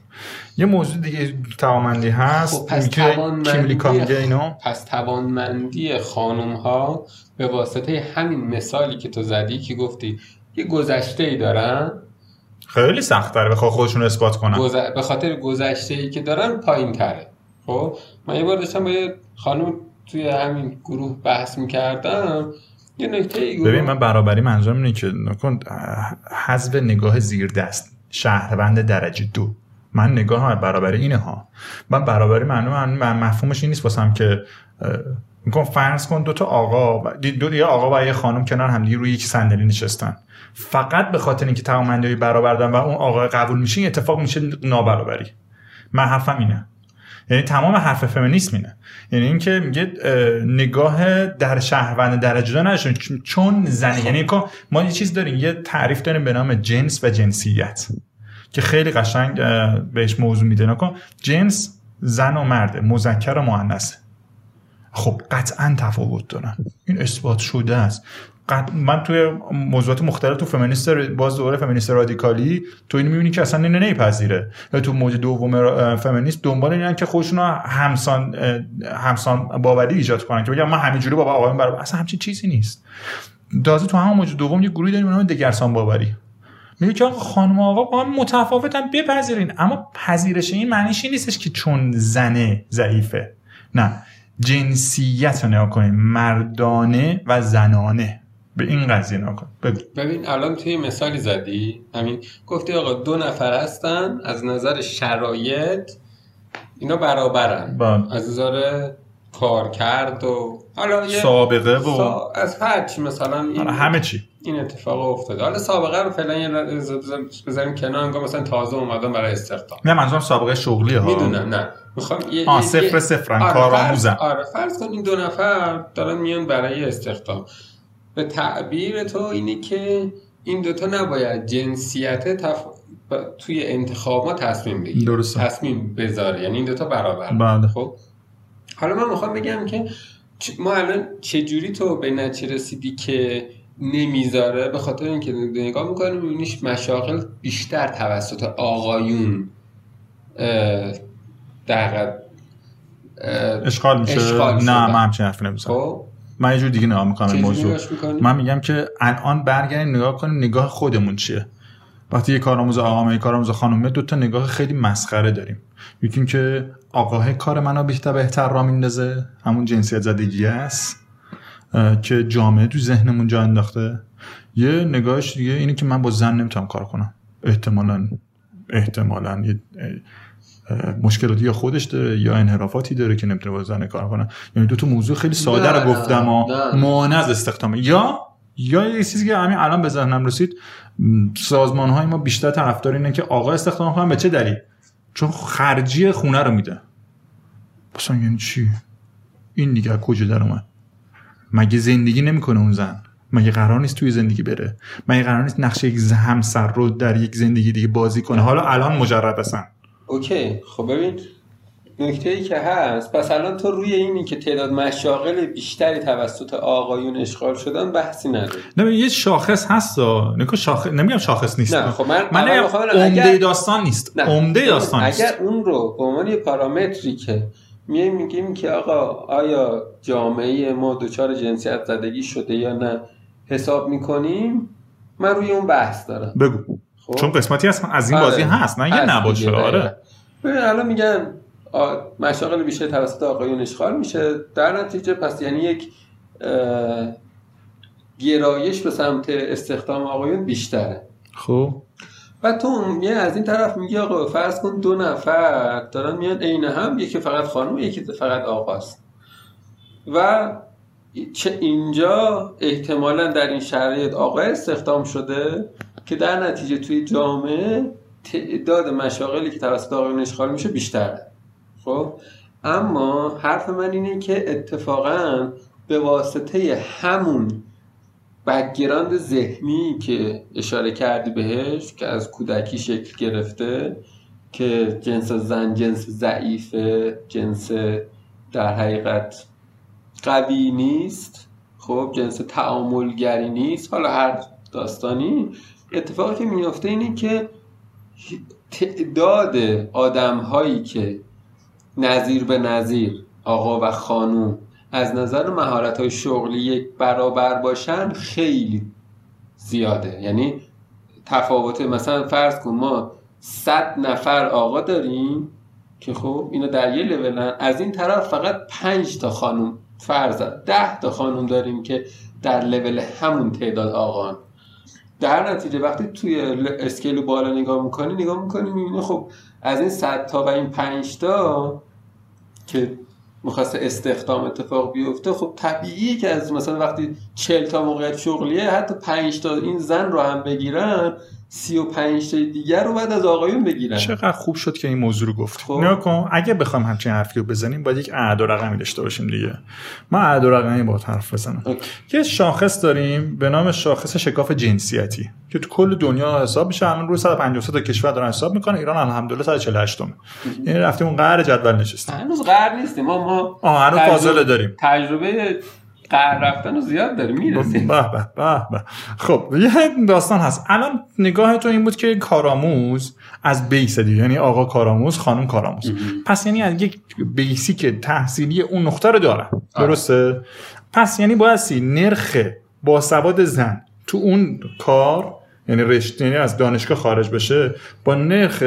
یه موضوع دیگه توانمندی هست خب پس توانمندی اینو؟ پس توانمندی خانم ها به واسطه همین مثالی که تو زدی که گفتی یه گذشته ای دارن. خیلی سخت داره بخواد خودشون اثبات کنن. به خاطر گذشته ای که دارن پایین تره خب من یه بار داشتم با یه خانم توی همین گروه بحث می‌کردم یه نکته ای گفت ببین من برابری منظورم اینه که نکن حذف نگاه زیر دست شهروند درجه دو. من نگاه هم برابری اینه ها. من برابری معنی من مفهومش این نیست واسم که میگم فرض کن دو تا آقا دو یه آقا و یه خانم کنار هم روی یک صندلی نشستن. فقط به خاطر اینکه توانمندی برابر و اون آقا قبول میشه این اتفاق میشه نابرابری. من حرفم اینه. یعنی تمام حرف فمینیسم اینه. یعنی اینکه میگه اه، نگاه در شهروند درجه دو نداشته چون- زنه یعنی ما یه چیز داریم. یه تعریف داریم به نام جنس و جنسیت. که خیلی قشنگ بهش موضوع میده. نکن. جنس زن و مرده. مذکر و مؤنثه. خب قطعا تفاوت دارن. این اثبات شده است. من توی موضوعات مختلف تو فمینیست باز دوره فمینیست رادیکالی تو اینو می‌بینی که اصلا اینو نمیپذیره. تو موج دوم فمینیست دنبال اینن که خودشون همسان همسان باوری ایجاد کنن که بگن ما همینجوری با آقایون برابر اصلا همچین چیزی نیست. تازه تو همون موج دوم یه گروهی داریم نام دگرسان باوری. میگه که خانم آقا با هم متفاوتن بپذیرین. اما پذیرش این معنیش این نیستش که چون زنه ضعیفه. نه. جنسیت رو نگاه کنین. مردانه و زنانه. به این قضیه نگاه کن بگو. ببین الان توی مثالی زدی. همین گفتی آقا دو نفر هستن از نظر شرایط اینا برابرن. با از نظر کار کرد و حالا یه سابقه و سا... از هر چی مثلا این, آره، همه چی. این اتفاق افتاده. حالا سابقه رو فعلا یه بذاریم کنار انگار مثلا تازه اومدن برای استخدام. نه منظورم سابقه شغلی ها. می‌دونم نه. می‌خوام یه آه صفر صفرن آره، فرض- آره فرض کن این دو نفر دارن میان برای استخدام. به تعبیر تو اینه که این دوتا نباید جنسیت تف... ب- توی انتخابات تصمیم بگیره. درسته. تصمیم بذاره. یعنی این دوتا برابر. بله. خب؟ حالا من می‌خوام بگم که ما الان چجوری تو به نتیجه رسیدی که نمی‌ذاره؟ به خاطر اینکه نگاه می‌کنیم میبینیش مشاغل بیشتر توسط آقایون در اشغال میشه؟ اشغال نه. من همچین حرفی نمی‌زنم. خب؟ من یه جور دیگه نگاه می‌کنم این چجوری موضوع؟ من میگم که الان برگردیم نگاه کنیم نگاه خودمون چیه. وقتی یه کارآموز آقا یه کارآموز خانومه دو تا نگاه خیلی مسخره داریم. یکی که آقاه کار منو بیشتر بهتر را میندازه. همون جنسیت زدگی است که جامعه تو ذهنمون جا انداخته. یه نگاهش دیگه اینه که من با زن نمی‌تونم کار کنم. احتمالا احتمالا مشکلاتی یا خودش داره یا انحرافاتی داره که نمی‌تونه با زن کار کنه. یعنی دو تا موضوع خیلی ساده رو گفتم. مانع از استخدام. یا یا یه چیزی که همین الان به ذهنم رسید سازمان های ما بیشتر طرفدار اینه که آقا استخدام کنن به چه دلیل؟ چون خرجی خونه رو میده. مثلا یعنی چی؟ این دیگه کجا در اومد؟ مگه زندگی نمی‌کنه اون زن؟ مگه قرار نیست توی زندگی بره؟ مگه قرار نیست نقش یک همسر رو در یک زندگی دیگه بازی کنه؟ حالا الان مجرد هستن. اوکی خب ببین نکته ای که هست پس الان تو روی اینی که تعداد مشاغل بیشتری توسط آقایون اشغال شدن بحثی نداری. نه یه شاخص هست نکو شاخص نمیگم شاخص نیست. نه خب من من عمده اگر- داستان نیست. نه. عمده داستان نیست. اگر اون رو به عنوان یه پارامتری که میایم میگیم که آقا آیا جامعه ما دچار جنسیت زدگی شده یا نه حساب می‌کنیم من روی اون بحث دارم. بگو. خب. چون قسمتی هست از این آره. بازی هست نه یه نباشه آره. الان میگن مشاغل بیشتر توسط آقایون اشغال میشه. در نتیجه پس یعنی یک گرایش به سمت استخدام آقایون بیشتره. خب. و تو یه از این طرف میگی آقا فرض کن دو نفر دارن میان عین هم یکی فقط خانم یکی فقط آقاست. و چه اینجا احتمالا در این شرایط آقا استخدام شده که در نتیجه توی جامعه تعداد مشاغلی که توسط آقایون اشغال میشه بیشتره. خب؟ اما حرف من اینه که اتفاقا به واسطه همون بکگراند ذهنی که اشاره کردی بهش که از کودکی شکل گرفته که جنس زن جنس ضعیفه جنس در حقیقت قوی نیست خب جنس تعاملگری نیست. حالا هر داستانی اتفاقی که میافته اینه که تعداد آدم هایی که نظیر به نظیر آقا و خانوم از نظر مهارت های شغلی یک برابر باشن خیلی زیاده. یعنی تفاوت مثلا فرض کن ما صد نفر آقا داریم که خب اینا در یه لولن از این طرف فقط پنج تا خانوم فرض ده تا خانوم داریم که در لول همون تعداد آقان. در نتیجه وقتی توی اسکیل بالا نگاه می‌کنی نگاه می‌کنی می‌بینی خب از این صد تا و این پنج تا که می‌خواست استخدام اتفاق بیفته خب طبیعیه که از مثلا وقتی چل تا موقعیت شغلیه حتی پنج تا این زن رو هم بگیرن سی و پنج تا دیگر رو باید از آقایون بگیرن. چقدر خوب شد که این موضوع رو گفت. خب. نیا کن اگه بخوام همچین حرفی رو بزنیم باید یک اعد و رقمی داشته باشیم دیگه. ما اعد و رقمی با حرف بزنم. یه شاخص داریم به نام شاخص شکاف جنسیتی که تو کل دنیا حساب میشه. الان روی 153 تا کشور دارن حساب می‌کنه ایران الحمدلله 148 ام یعنی رفتیم اون قهر جدول نشستیم. هنوز قهر نیستیم ما ما آه هنوز فاضله داریم. تجربه قهر رفتن زیاد داره می‌رسیم به به به خب یه داستان هست. الان نگاه تو این بود که کارآموز از بیس دیگه یعنی آقا کارآموز خانم کارآموز پس یعنی از یک بیسیک تحصیلی اون نقطه رو دارن. درسته؟ پس یعنی بایستی نرخ با سواد زن تو اون کار یعنی رشته یعنی از دانشگاه خارج بشه با نرخ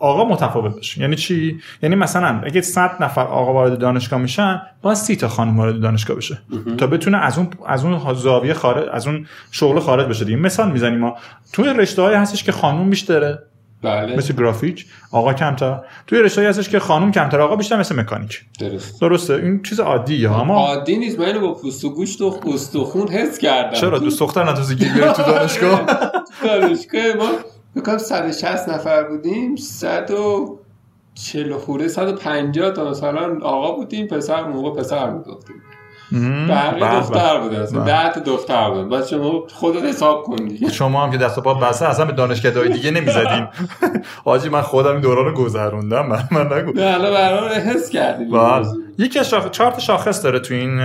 آقا متفاوت بشه یعنی چی؟ یعنی مثلا اگه 100 نفر آقا وارد دانشگاه میشن با 30 تا خانم وارد دانشگاه بشه. تا بتونه از اون از اون زاویه خارج از اون شغل خارج بشه دیگه. مثال می‌زنیم ما. توی رشته های هستش که خانم بیشتره. بله. مثل گرافیک آقا کمتر. توی رشته هستش که خانم کمتر. آقا بیشتر مثل مکانیک. درست درسته. این چیز عادیه. اما عادی نیست. من با پوست و گوشت و استخون حس کردم. چرا؟ دوست دختر ندازی بیاری تو دانشگاه؟ (laughs) دانشگاه ما بکنم 160 نفر بودیم. 140 خوره 150 تا مثلا آقا بودیم. پسر موقع پسر می‌گفتیم. بقیه دختر بود اصلا. ده تا دختر بود بعد شما خودت حساب کن دیگه. شما هم که دست پا بسته اصلا به دانشگاه دیگه نمی‌زدین (laughs) حاجی من خودم این دوران رو گذروندم. من من نگو. نه برنامه حس کردیم یکی از شاخ... چهار تا شاخص داره تو این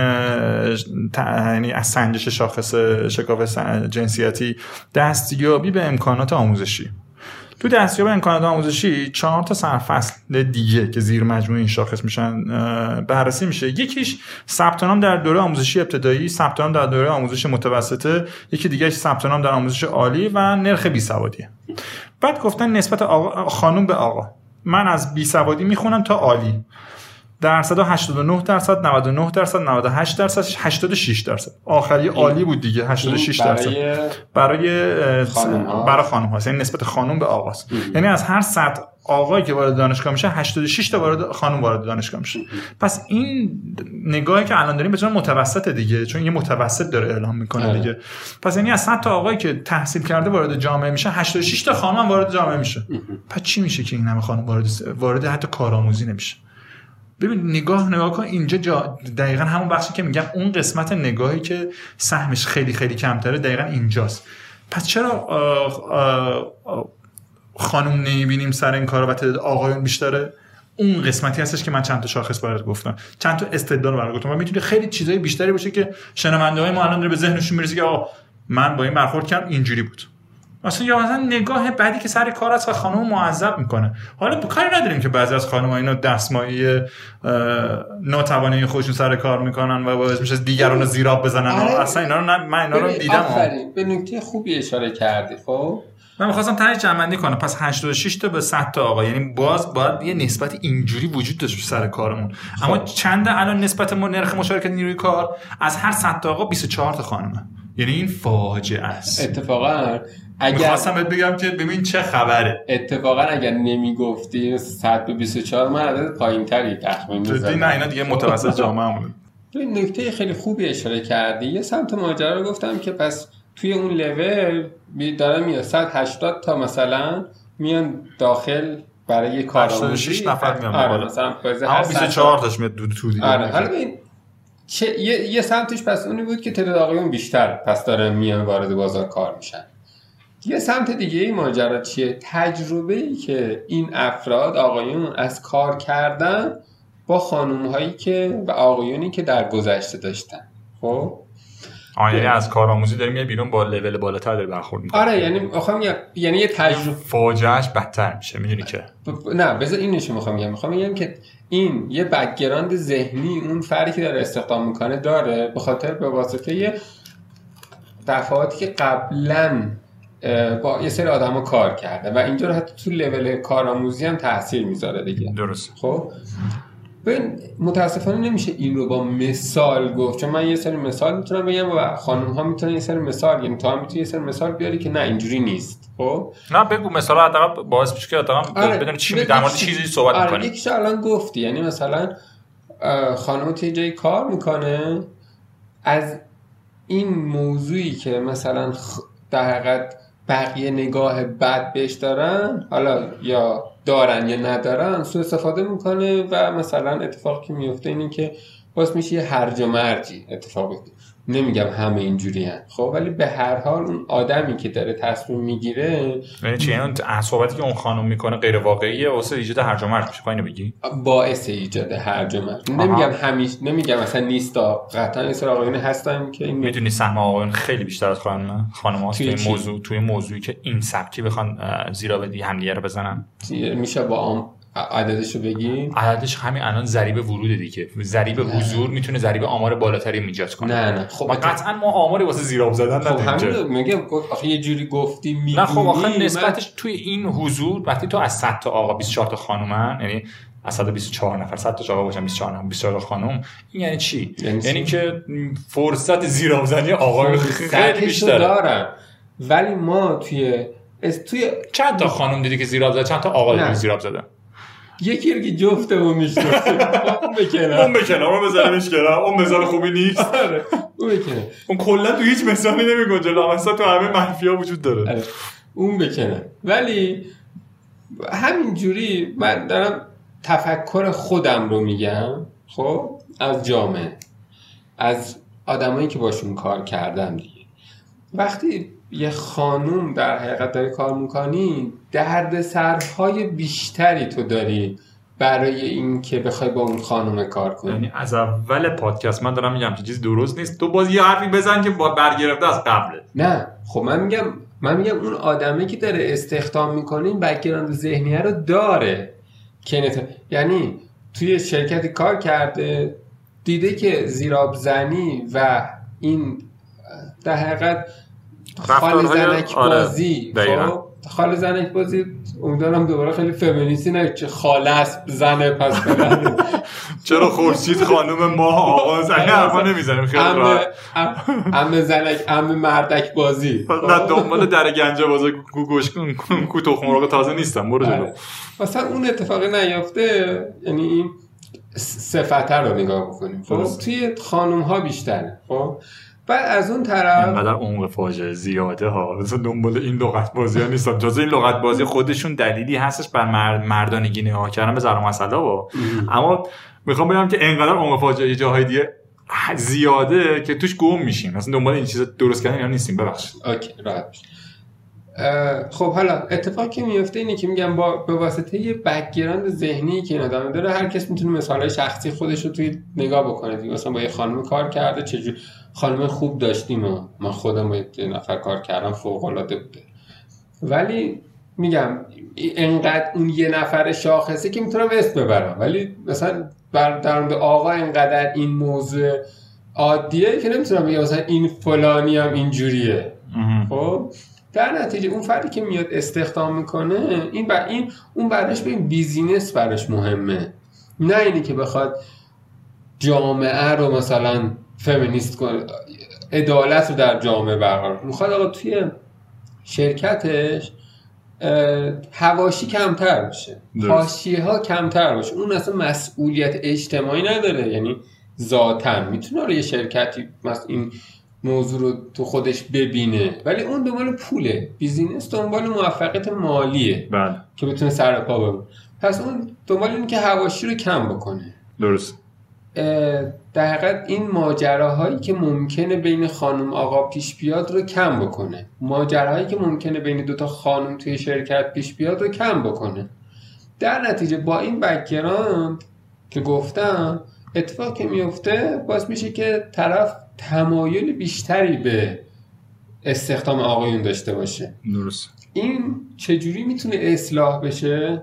یعنی از سنجش شاخص شکاف جنسیتی دستیابی به امکانات آموزشی. تو دستیاب امکانات آموزشی چهار تا سرفصل دیگه که زیر مجموعه این شاخص میشن بررسی میشه. یکیش ثبت نام در دوره آموزشی ابتدایی ثبت نام در دوره آموزش متوسطه. یکی دیگه ثبت نام در آموزش عالی و نرخ بی سوادیه بعد گفتن نسبت آقا خانم به آقا. من از بی سوادی می‌خونم تا عالی. درصد 89 درصد 99 درصد 98 درصد 86 درصد. آخری عالی بود دیگه 86 درصد. برای برای خانم هاست یعنی نسبت خانم به آقاست. یعنی از هر 100 آقایی که وارد دانشگاه میشه 86 تا وارد خانم وارد دانشگاه میشه. پس این نگاهی که الان داریم به متوسط دیگه چون یه متوسط داره اعلام می‌کنه آره. دیگه. پس یعنی از 100 تا آقایی که تحصیل کرده وارد جامعه میشه 86 تا خانم وارد جامعه میشه. پس چی میشه که این همه خانم وارد وارد حتی کارآموزی نمیشه؟ ببین نگاه نگاه کن اینجا جا دقیقا همون بخشی که میگم اون قسمت نگاهی که سهمش خیلی خیلی کمتره دقیقا اینجاست. پس چرا خانم نمی‌بینیم سر این کار و تعداد آقایون بیشتره؟ اون قسمتی هستش که من چند تا شاخص برات گفتم. چند تا استدلال برات گفتم و می‌تونه خیلی چیزای بیشتری باشه که شنونده های ما الان داره به ذهنشون می‌رسه که آقا من با این برخورد کردم اینجوری بود. مثلا یا مثلا نگاه بعدی که سر کار است و خانم معذب می‌کنه. حالا کاری نداریم که بعضی از خانم اینا دستمایی ناتوانی خودشون سر کار می‌کنن و باعث میشه دیگران رو زیراب بزنن. آره. اصلا اینا رو نه من اینا رو دیدم. به نکته خوبی اشاره کردی خب؟ من می‌خواستم تنش جمعندی کنم. پس 86 تا به 100 تا آقا. یعنی باز باید یه نسبت اینجوری وجود داشت سر کارمون. خب. اما چند الان نسبت ما نرخ مشارکت نیروی کار از هر 100 تا آقا 24 تا خانمه. یعنی این فاجعه است. اتفاقا اگر می‌خواستم بهت بگم که ببین چه خبره. اتفاقا اگر نمی‌گفتی 100 به 24 من عدد پایینتری تخمین می‌زدم نه اینا دیگه متوسط جامعه این نکته خیلی خوبی اشاره کردی. یه سمت ماجرا رو گفتم که پس توی اون لول داره میاد. 180 تا مثلا میان داخل برای کار 86 نفر میان آره مثلا هر 24 تاش میاد تو دیگه آره حالا این چه یه, یه سمتش پس اونی بود که تعداد آقایون بیشتر پس دارن میان وارد بازار کار میشن. یه سمت دیگه ای ماجرا چیه؟ تجربه ای که این افراد آقایون از کار کردن با خانوم هایی که و آقایونی که در گذشته داشتن. خب؟ آه یعنی از کارآموزی داریم میاد بیرون با لول بالاتر داره برخورد می‌کنه آره یعنی می‌خوام یعنی یه تجربه فاجعهش بدتر میشه می‌دونی که؟ ب- نه بذار این نشون می‌خوام بگم. می‌خوام بگم که این یه background ذهنی اون فردی که داره استخدام می‌کنه داره به خاطر به واسطه یه دفعاتی که قبلا با یه سری آدم کار کرده و اینجا حتی تو لول کارآموزی هم تاثیر می‌ذاره دیگه. درست خب؟ ببین متاسفانه نمیشه این رو با مثال گفت. چون من یه سری مثال می‌تونم بگم و خانم ها می‌تونن یه سری مثال یعنی تو هم می‌تونی یه سری مثال بیاری که نه اینجوری نیست. خب؟ نه بگو مثلا حداقل باعث میشه که حداقل آره، چی در مورد چی- چیزی صحبت آره می‌کنی یکیش الان گفتی یعنی مثلا خانم توی جایی کار می‌کنه. از این موضوعی که مثلا در حقیقت بقیه نگاه بد بهش دارن حالا یا دارن یا ندارن سو استفاده می‌کنه و مثلا اتفاقی که میفته اینه که باز میشه یه هرج و مرجی اتفاق بیفته نمیگم همه اینجوری هن. خب ولی به هر حال اون آدمی که داره تصمیم می‌گیره یعنی چی؟ اون صحبتی که اون خانم می‌کنه غیر واقعیه واسه ایجاد هرج و مرج میشه. اینو بگی. باعث ایجاد هرج و مرج. نمیگم همیشه نمیگم مثلا نیستا. قطعا این سر آقایون هستن که این می‌دونی سهم آقایون خیلی بیشتر از خانم خانم هاست. توی توی؟ موضوع توی موضوعی که این سبکی بخوان زیرا بدی همدیگه رو بزنن. میشه با آم عددش رو بگی عددش همین الان ضریب ورود دیگه. ضریب حضور می‌تونه ضریب آمار بالاتری ایجاد کنه. نه نه. خب قطعا ما آماری واسه زیراب زدن خب همین میگم آخه یه جوری گفتی می‌دونی نه خب آخه من- نسبتش توی این حضور وقتی تو از 100 تا آقا 24 تا خانومن یعنی از 124 نفر 100 تا آقا باشن 24 نفر 24 تا خانم این یعنی چی؟ یعنی یعنی؟ که فرصت زیراب زنی آقایون خیلی فرصتش رو بیشتره دارم ولی ما توی از توی چند تا خانم دیدی که زیراب زده چند تا آقا دیدی زیراب زده یکی رو که جفتمون می‌شناسیم اون بکنم اون به کنار اون بزنیمش کنار. اون مثال خوبی نیست. آره. اون بکنم اون کلا تو هیچ مثالی نمیگنجه. لامصب تو همه منفی ها وجود داره. آره. اون بکنم ولی همین جوری من دارم تفکر خودم رو میگم خب؟ از جامعه. از آدمایی که باشون کار کردم دیگه. وقتی یه خانوم در حقیقت داری کار می‌کنی درد سرهای بیشتری تو داری برای اینکه بخوای با اون خانوم کار کنی. یعنی از اول پادکست من دارم میگم که چیزی درست نیست. تو باز یه حرفی بزن که با برگرفته از قبله. نه خب من میگم من میگم اون آدمی که داره استخدام می‌کنه این background ذهنیه رو داره. که نت- یعنی توی شرکتی کار کرده دیده که زیراب زنی و این در حقیقت خال زنک آره، بازی دقیقاً. خب؟ خال زنک بازی امیدوارم دوباره خیلی فمینیستی نه چه خاله است زنه پس فلان. (laughs) چرا خورشید خانم ما آقا زنی حرفا نمی‌زنیم خیلی راحت. ام زنک ام مردک بازی. نه دنبال در گنجه بازه کو گوش کو تخم مرغ تازه نیستم برو جلو. آره. مثلا اون اتفاقی نیافته یعنی این صفته رو نگاه بکنیم. خب. توی خانوم ها بیشتره خب؟ بعد از اون طرف اینقدر عمق فاجعه زیاده ها. مثلا دنبال این لغت بازی ها نیستم. جز این لغت بازی خودشون دلیلی هستش بر مرد مردانگی نگاه کردن به زر و مسئله با اما می‌خوام بگم که انقدر عمق فاجعه جاهای دیگه زیاده که توش گم میشیم. مثلا دنبال این چیزا درست کردن اینا نیستیم. ببخشید. اوکی راحت. اه، خب حالا اتفاقی که میفته اینه که میگم با به واسطه یه background ذهنی که این آدم داره هر کس می‌تونه مثالهای شخصی خودش رو توی نگاه بکنه. دیگه مثلا با یه خانم کار کرده چجور خانم خوب داشتیم و من خودم یه نفر کار کردم فوق العاده بوده. ولی میگم انقدر اون یه نفر شاخصه که می‌تونم اسم ببرم. ولی مثلا بر در مورد آقا انقدر این موضوع عادیه که نمی‌تونم بگم مثلا این فلانی هم اینجوریه. خب؟ در نتیجه اون فردی که میاد استخدام می‌کنه این بر این اون براش به این بیزینس براش مهمه. نه اینی که بخواد جامعه رو مثلا فمینیست کنه عدالت رو در جامعه برقرار. می‌خواد آقا توی شرکتش هواشی کمتر باشه. حاشیه ها کمتر باشه. اون اصلا مسئولیت اجتماعی نداره. یعنی ذاتا. می‌تونه رو یه شرکتی مثلا این موضوع رو تو خودش ببینه. ولی اون دنبال پوله business دنبال موفقیت مالیه بله. که بتونه سر پا بمونه. پس اون دنبال اینه که حواشی رو کم بکنه. درست. در حقیقت این ماجراهایی که ممکنه بین خانم آقا پیش بیاد رو کم بکنه. ماجراهایی که ممکنه بین دوتا خانم توی شرکت پیش بیاد رو کم بکنه. در نتیجه با این background که گفتم اتفاق که میفته باعث میشه که طرف تمایل بیشتری به استخدام آقایون داشته باشه. درست. این چجوری می‌تونه اصلاح بشه؟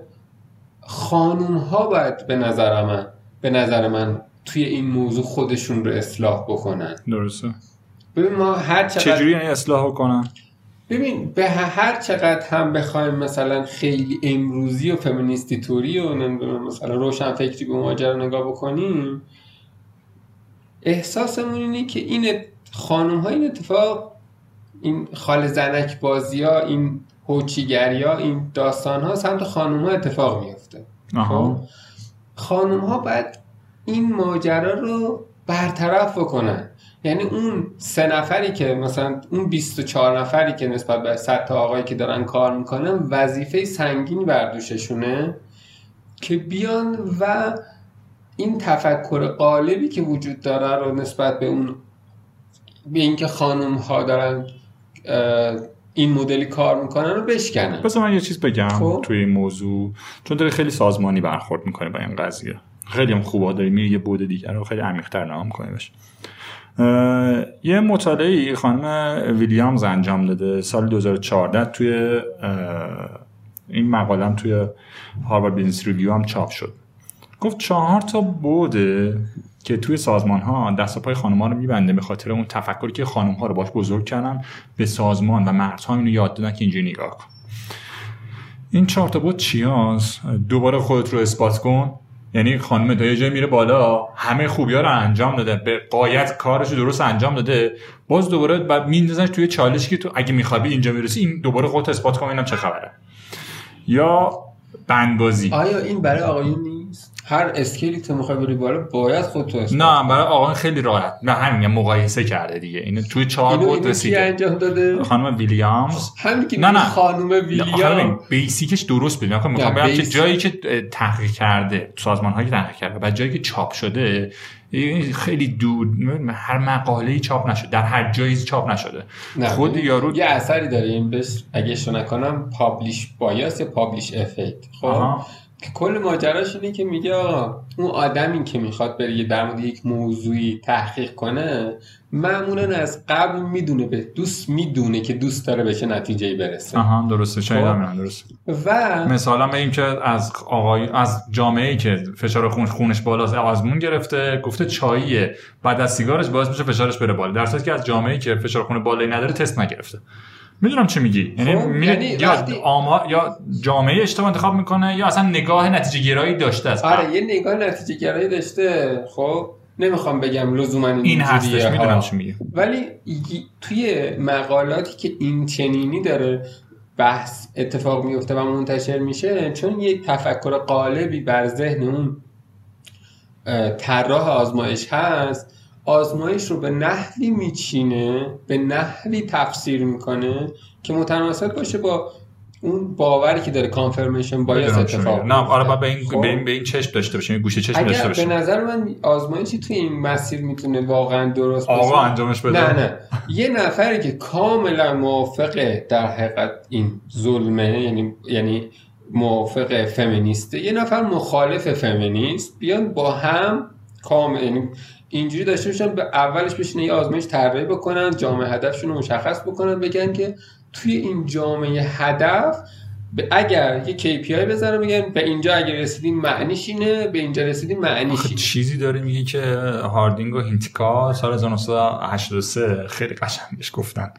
خانوم ها باید به نظر من به نظر من توی این موضوع خودشون رو اصلاح بکنن. درسته. ببین ما هر چقدر چجوری یعنی اصلاح کنن؟ ببین به هر چقدر هم بخوایم مثلا خیلی امروزی و فمینیستی توری و نمی‌دونم مثلا روشن فکری به ماجرا نگاه بکنیم احساسمون اینه که این خانم ها این اتفاق این خال زنک بازی ها این هوچیگری ها این داستان ها سمت خانم ها اتفاق میفته. خب؟ خانم ها باید این ماجرا رو برطرف بکنن. یعنی اون سه نفری که مثلا اون 24 نفری که نسبت به 100 تا آقایی که دارن کار می‌کنن وظیفه سنگینی بر دوششونه که بیان و این تفکر قالبی که وجود داره رو نسبت به اون به اینکه خانم ها دارن این مدلی کار می‌کنن رو بشکنن. بذار من یه چیز بگم خب. توی این موضوع چون داره خیلی سازمانی برخورد می‌کنه با این قضیه. خیلی هم خوبه داری میری یه بود دیگر رو خیلی عمیق‌تر نگاه می‌کنی بشه یه مطالعه خانم ویلیامز انجام داده سال 2014 توی این مقالم توی Harvard Business Review هم چاپ شد. گفت چهار تا بعده که توی سازمان ها دست پای خانم ها رو میبنده به خاطر اون تفکری که خانم ها رو باش بزرگ کردن به سازمان و مردها اینو یاد دادن که اینجوری نگاه کن. این چهار تا بعد چی هست؟ دوباره خودت رو اثبات کن. یعنی خانم تا یه میره بالا همه خوبی ها رو انجام داده. به غایت کارش رو درست انجام داده. باز دوباره بعد میندازنش توی چالشی که تو اگه می‌خوای به اینجا برسی این دوباره خودت اثبات کن اینم چه خبره. یا بندبازی. آیا این برای آقایون هر اسکیلی تو می‌خوای بری بالا باید خودتو اثبات نه برای آقایون خیلی راحت. نه همین مقایسه کرده دیگه. اینو توی چهار بود رسیده. انجام داده؟ خانم ویلیامز. همین که نه، نه. خانم ویلیام بیسیکش درست بود. می‌خوام می‌خوام بگم که جایی که تحقیق کرده سازمان هایی تحقیق کرده و جایی که چاپ شده این خیلی دور هر مقاله چاپ نشده. در هر جایی چاپ نشده. نه، خود یارو یه اثری داریم بهش اگه اشتباه نکنم پابلیش بایاس یا پابلیش افکت خب؟ کل ماجراش اینه که میگه آقا اون آدمی که می‌خواد بره در مورد یک موضوعی تحقیق کنه معمولا از قبل می‌دونه به دوست می‌دونه که دوست داره به چه نتیجه برسه. آها درسته. شاید خب. همین درست و مثلا به این که از آقای از جامعه ای که فشار خون خونش بالاست آزمون گرفته گفته چاییه. بعد از سیگارش باعث میشه فشارش بره بالا. در صورتی که از جامعه ای که فشار خون بالایی نداره تست نگرفته. می‌دونم چی میگی. یعنی, خب، میره یعنی یا وقتی- آمار یا جامعه اشتباه انتخاب می‌کنه یا اصلا نگاه نتیجه گرایی داشته قبل. آره یه نگاه نتیجه گرایی داشته. خب نمی‌خوام بگم لزوما این اینجوریه. هستش. می‌دونم چی میگی. ولی توی مقالاتی که این چنینی داره بحث اتفاق میفته و منتشر میشه چون یه تفکر قالبی بر ذهن اون طراح آزمایش هست آزمایش رو به نحوی میچینه به نحوی تفسیر می‌کنه که متناسب باشه با اون باوری که داره کانفرمیشن بایاس اتفاق. نه آره. باید به این خب؟ به این به این چشم داشته باشیم گوشه چشم داشته اگر به باشیم نظر من آزمایشی توی این مسیر می‌تونه واقعا درست باشه آقا انجامش بده نه نه یه نفری که کاملا موافقه در حقیقت این ظلمه یعنی یعنی موافق فمینیسته یه نفر مخالف فمینیست بیان با هم کامل یعنی اینجوری داشته باشن به اولش بشینه یه آزمایش طراحی بکنن جامعه هدفشون رو مشخص بکنن بگن که توی این جامعه هدف به اگر یه KPI بزنن بگن به اینجا اگه رسیدیم معنیش اینه به اینجا رسیدیم معنیش اینه. چیزی داره میگه که هاردینگ و هینتیکا سال 1983 خیلی قشنگش گفتن.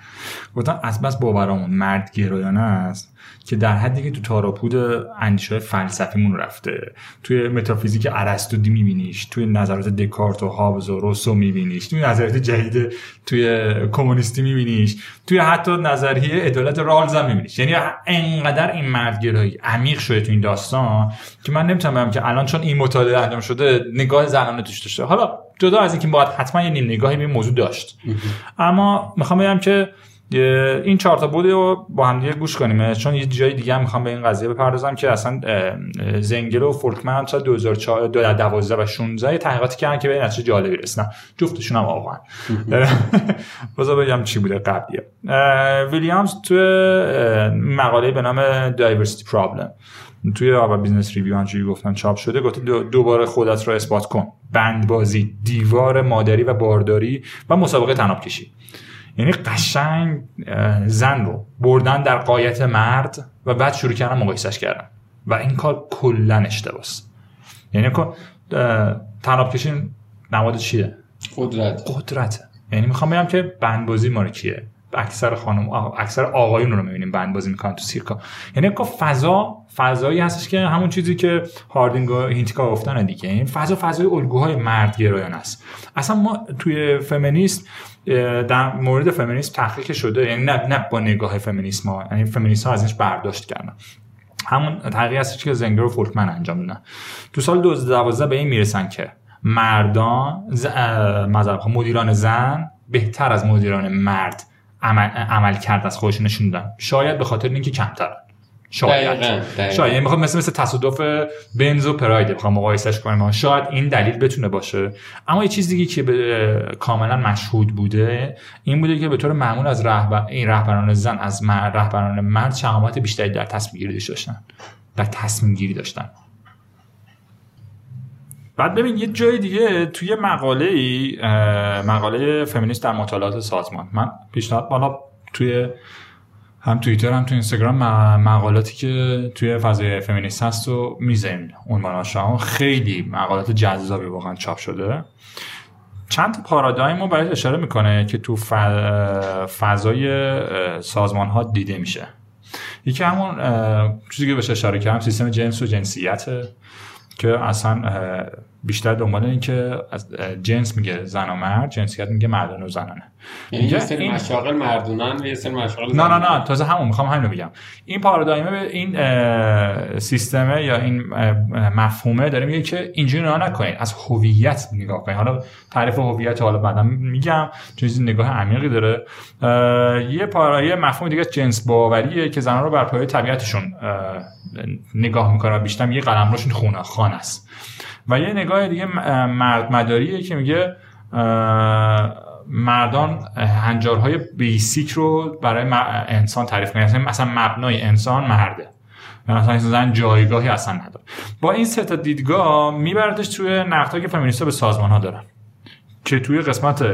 گفتن از بس باورامون مرد گرایانه است. که در حدی که تو تاراپود اندیشه فلسفیمون رفته. توی متافیزیک ارسطو دی میبینیش توی نظرات دکارت و هابز و روسو میبینیش توی نظریات جدید توی کمونیستی میبینیش توی حتی نظریه عدالت رالز هم میبینیش. یعنی انقدر این مردگرایی عمیق شده تو این داستان که من نمی‌تونم بگم که الان چون این مطالعه انجام شده نگاه زنانه توش داشته. حالا جدا از اینکه باید حتما یه نیم نگاهی به این موضوع داشت. اما می‌خوام بگم که این چهار تا بعد رو با هم دیگه گوش کنیم. چون یه جای دیگه هم می‌خوام به این قضیه بپردازم که اصلا زنگر و فولکمن هم تا 2004 2012 و 16 تحقیقاتی کردن که به نتیجه جالبی رسیدن. جفتشون هم واقعا (laughs) بذار بگم چی بوده قبلیه. ویلیامز تو مقاله به نام diversity problem توی Harvard Business Review آنجوری گفتن چاپ شده گفته دوباره خودت رو اثبات کن. بندبازی دیوار مادری و بارداری و مسابقه تناب کشی. یعنی قشنگ زن رو بردن در قایت مرد و بعد شروع کردن مقایسش کردن. و این کار کلا اشتباس یعنی تناب کشی نماد چیه؟ قدرت. قدرت. یعنی می‌خوام بگم که بندبازی ما کیه؟ اکثر خانم اکثر آقایون رو می‌بینیم بند بازی می‌کنن تو سیرکا. یعنی که فضا فضایی هستش که همون چیزی که هاردینگ و هینتیکا گفتن دیگه. این فضا فضای الگوهای مرد گرایان است. اصلا ما توی فمینیست در مورد فمینیسم تحقیق شده یعنی نه نه با نگاه فمینیسم ها یعنی فمینیست ها ازش برداشت کردن. همون تحقیق هستش که زنگر و فولکمن انجام دادن. تو سال 2012 به این می‌رسن که مردان ز... مدیران زن بهتر از مدیران مرد عمل, عمل کرد از خودشون نشون شاید به خاطر اینکه کمتر شاید. دقیقا. شاید. یعنی می‌خوام مثل مثل تصادف بنز و پراید بخوام مقایسش کنیم شاید این دلیل بتونه باشه. اما یه چیز دیگه که کاملا مشهود بوده این بوده که به طور معمول از رهبر این رهبران زن از رهبران مرد شهامت بیشتری در تصمیم گیری داشتن در تصمیم گیری داشتن. بعد ببین یه جای دیگه توی مقاله ای مقاله فمینیست در مطالعات سازمان. من پیشنهاد بالا توی هم توییتر هم تو اینستاگرام مقالاتی که توی فضای فمینیست هست و می‌زنیم. عنواناش خیلی مقالات جذابی واقعا چاپ شده. چند تا پارادایم رو برای اشاره می‌کنه که تو فضای سازمان ها دیده میشه. یکی همون چیزی که بهش اشاره کردم سیستم جنس و جنسیت که اصلا بیشتر دنبال این که از جنس میگه زن و مرد جنسیت میگه مردان و زنانه. یعنی یه سری این... مشاغل مردونن یه سری مشاغل نه نه نه تازه همون می‌خوام همین رو بگم. این پارادایمه به این سیستمه یا این مفهومه داره میگه که اینجوری نگاه نکنید از هویت نگاه کنید حالا تعریف هویت حالا بعدا میگم چیزی نگاه عمیقی داره. یه پارا یه مفهوم دیگه جنس باوریه که زنان رو بر پایه طبیعتشون نگاه می‌کنه بیشتر یه قلمروشون خونه خانه است. و یه نگاه دیگه مرد مداریه که میگه مردان هنجارهای بیسیک رو برای انسان تعریف کنه مثلا مبنای انسان مرده. مثلا زن جایگاهی اصلا نداره. با این سه تا دیدگاه میبردش توی نقطه که فمینیستا به سازمان ها دارن. که توی قسمت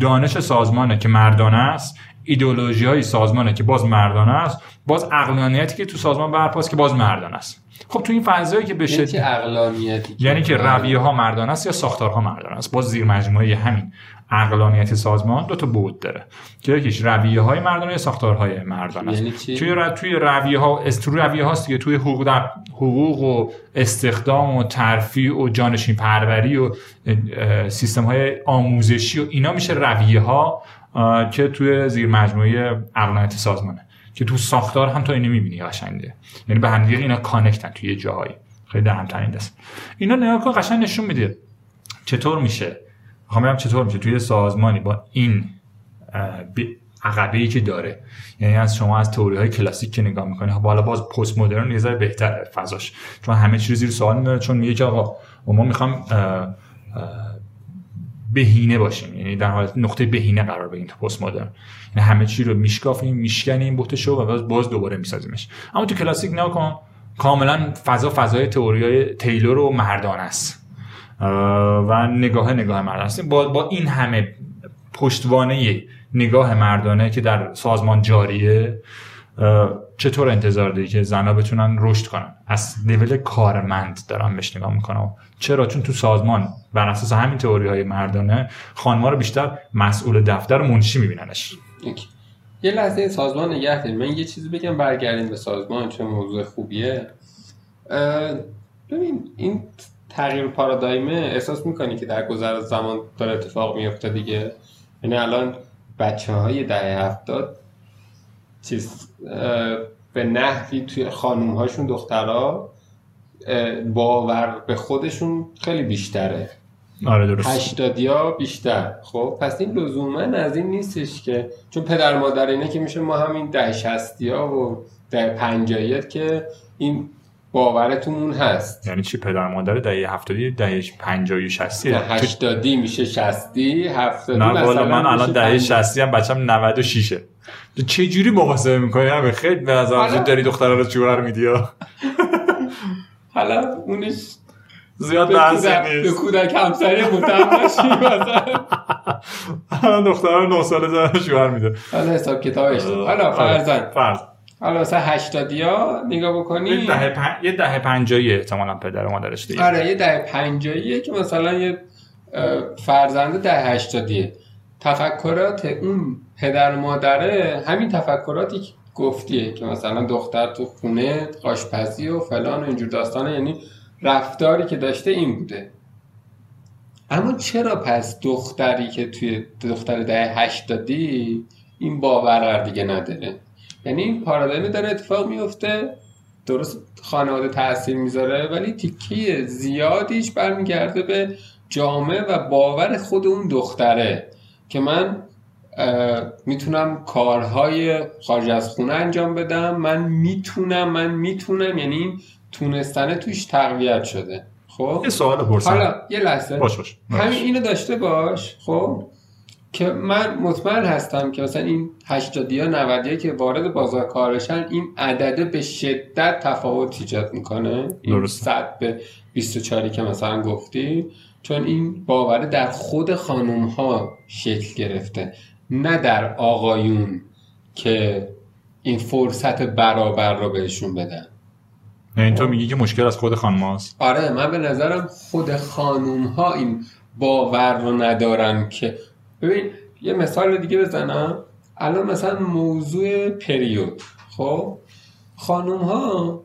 دانش سازمانه که مردانه است ایدئولوژی های سازمانه که باز مردانه است باز عقلانیتی که تو سازمان برپاست که باز مردانه است. خب تو این فضایی که بشه یعنی عقلانیتی یعنی که رویه ها مردانه است یا ساختارها مردانه است؟ باز زیر مجموعه همین عقلانیت سازمان دو تا بود داره. که یکیش رویه های مردانه یا ساختارهای مردانه است. یعنی توی ر... توی رویه ها استرو رویه هاست که توی حقوق در حقوق و استخدام و ترفیع و جانشین پروری و سیستم های آموزشی و اینا میشه رویه ها که توی زیر مجموعه عقلانیت سازمانه. که تو ساختار هم تو اینو می‌بینی قشنگه. یعنی به هم دیگه اینا کانکتن توی جاهایی خیلی در هم تنید است اینا نگاه کن قشنگ نشون میده. چطور میشه؟ می‌خوام بگم چطور میشه. توی سازمانی با این عقبه ای که داره. یعنی از شما از تئوری های کلاسیک که نگاه می‌کنی بالا باز پست مدرن یه ذره بهتره فضاش. چون همه چیز زیر سوال می‌بره چون میگه آقا ما می‌خوام بهینه باشیم. یعنی در حالت نقطه بهینه قرار بگیریم تو پست مدرن. یعنی همه چی رو میشکافیم میشکنیم بوتشو و باز باز دوباره میسازیمش. اما تو کلاسیک نکن کاملا فضا فضای تئوری تیلور و مردان است. و نگاه نگاه مردان است. با, با این همه پشتوانه نگاه مردانه که در سازمان جاریه چطور انتظار داری که زنها بتونن رشد کنن؟ از لیول کارمند دارم بهش نگاه می‌کنم. چرا؟ چون تو سازمان بر اساس همین تئوری های مردانه خانم‌ها رو بیشتر مسئول دفتر منشی میبیننش. یه لحظه سازمان نگه داریم. من یه چیزی بگم برگردیم به سازمان چون موضوع خوبیه. ببین این تغییر پارادایمه احساس می‌کنی که در گذر زمان داره اتفاق میفته دیگه؟ یعنی الان بچه های دهه هفتاد چیز به نحوی توی خانوم هاشون دخترها باور به خودشون خیلی بیشتره. آره درست. هشتادی ها بیشتر. خب پس این لزوما از این نیستش که چون پدر مادر اینه که میشه ما همین ده ها و ده پنجاییت که این باورتون هست. یعنی چی؟ پدر مادر دهه هفتادی دهه پنجایی شستی هشتادی میشه شستی هفتادی نه والا من الان دهه شستی هم بچم 96 ه تو چه جوری محاسبه می‌کنی همه خیلی به نظر حالا- داری دختره رو جوهر میدی. حالا اونش زیاد بحثی کودک, به نیست کودک همسری متهم نشی مثلا. رو 9 ساله زن شوهر میده. حالا حساب کتابش حالا فرزن فرض حالا مثلا هشتادی ها نگاه بکنی. یه دهه پن... یه دهه پنجایی احتمالا پدر و مادرش دیگه. آره یه ده پنجاییه که مثلا یه اه، فرزنده ده هشتادیه. تفکرات اون پدر مادره همین تفکراتی که گفتیه که مثلا دختر تو خونه آشپزی و فلان و اینجور داستانه یعنی رفتاری که داشته این بوده. اما چرا پس دختری که توی دختر ده هشتادی این باور دیگه نداره؟ یعنی این پارادایم داره اتفاق میفته درست خانواده تاثیر می‌ذاره ولی تیکه زیادیش برمیگرده به جامعه و باور خود اون دختره. که من می‌تونم کارهای خارج از خونه انجام بدم. من می‌تونم من می‌تونم یعنی این تونستنه توش تقویت شده. خب؟ یه سوال پرسم حالا یه لحظه. باش باش. همین اینو داشته باش خب؟ که من مطمئن هستم که مثلا این 80 یا 90 که وارد بازار کارشن این عدده به شدت تفاوت ایجاد می‌کنه. این درست. 100 به 24 که مثلا گفتی. چون این باوره در خود خانم ها شکل گرفته نه در آقایون که این فرصت برابر رو بهشون بدن. یعنی تو میگی که مشکل از خود خانم هاست. آره من به نظرم خود خانوم ها این باور رو ندارن که ببین یه مثال دیگه بزنم. الان مثلا موضوع پریود. خب خانوم ها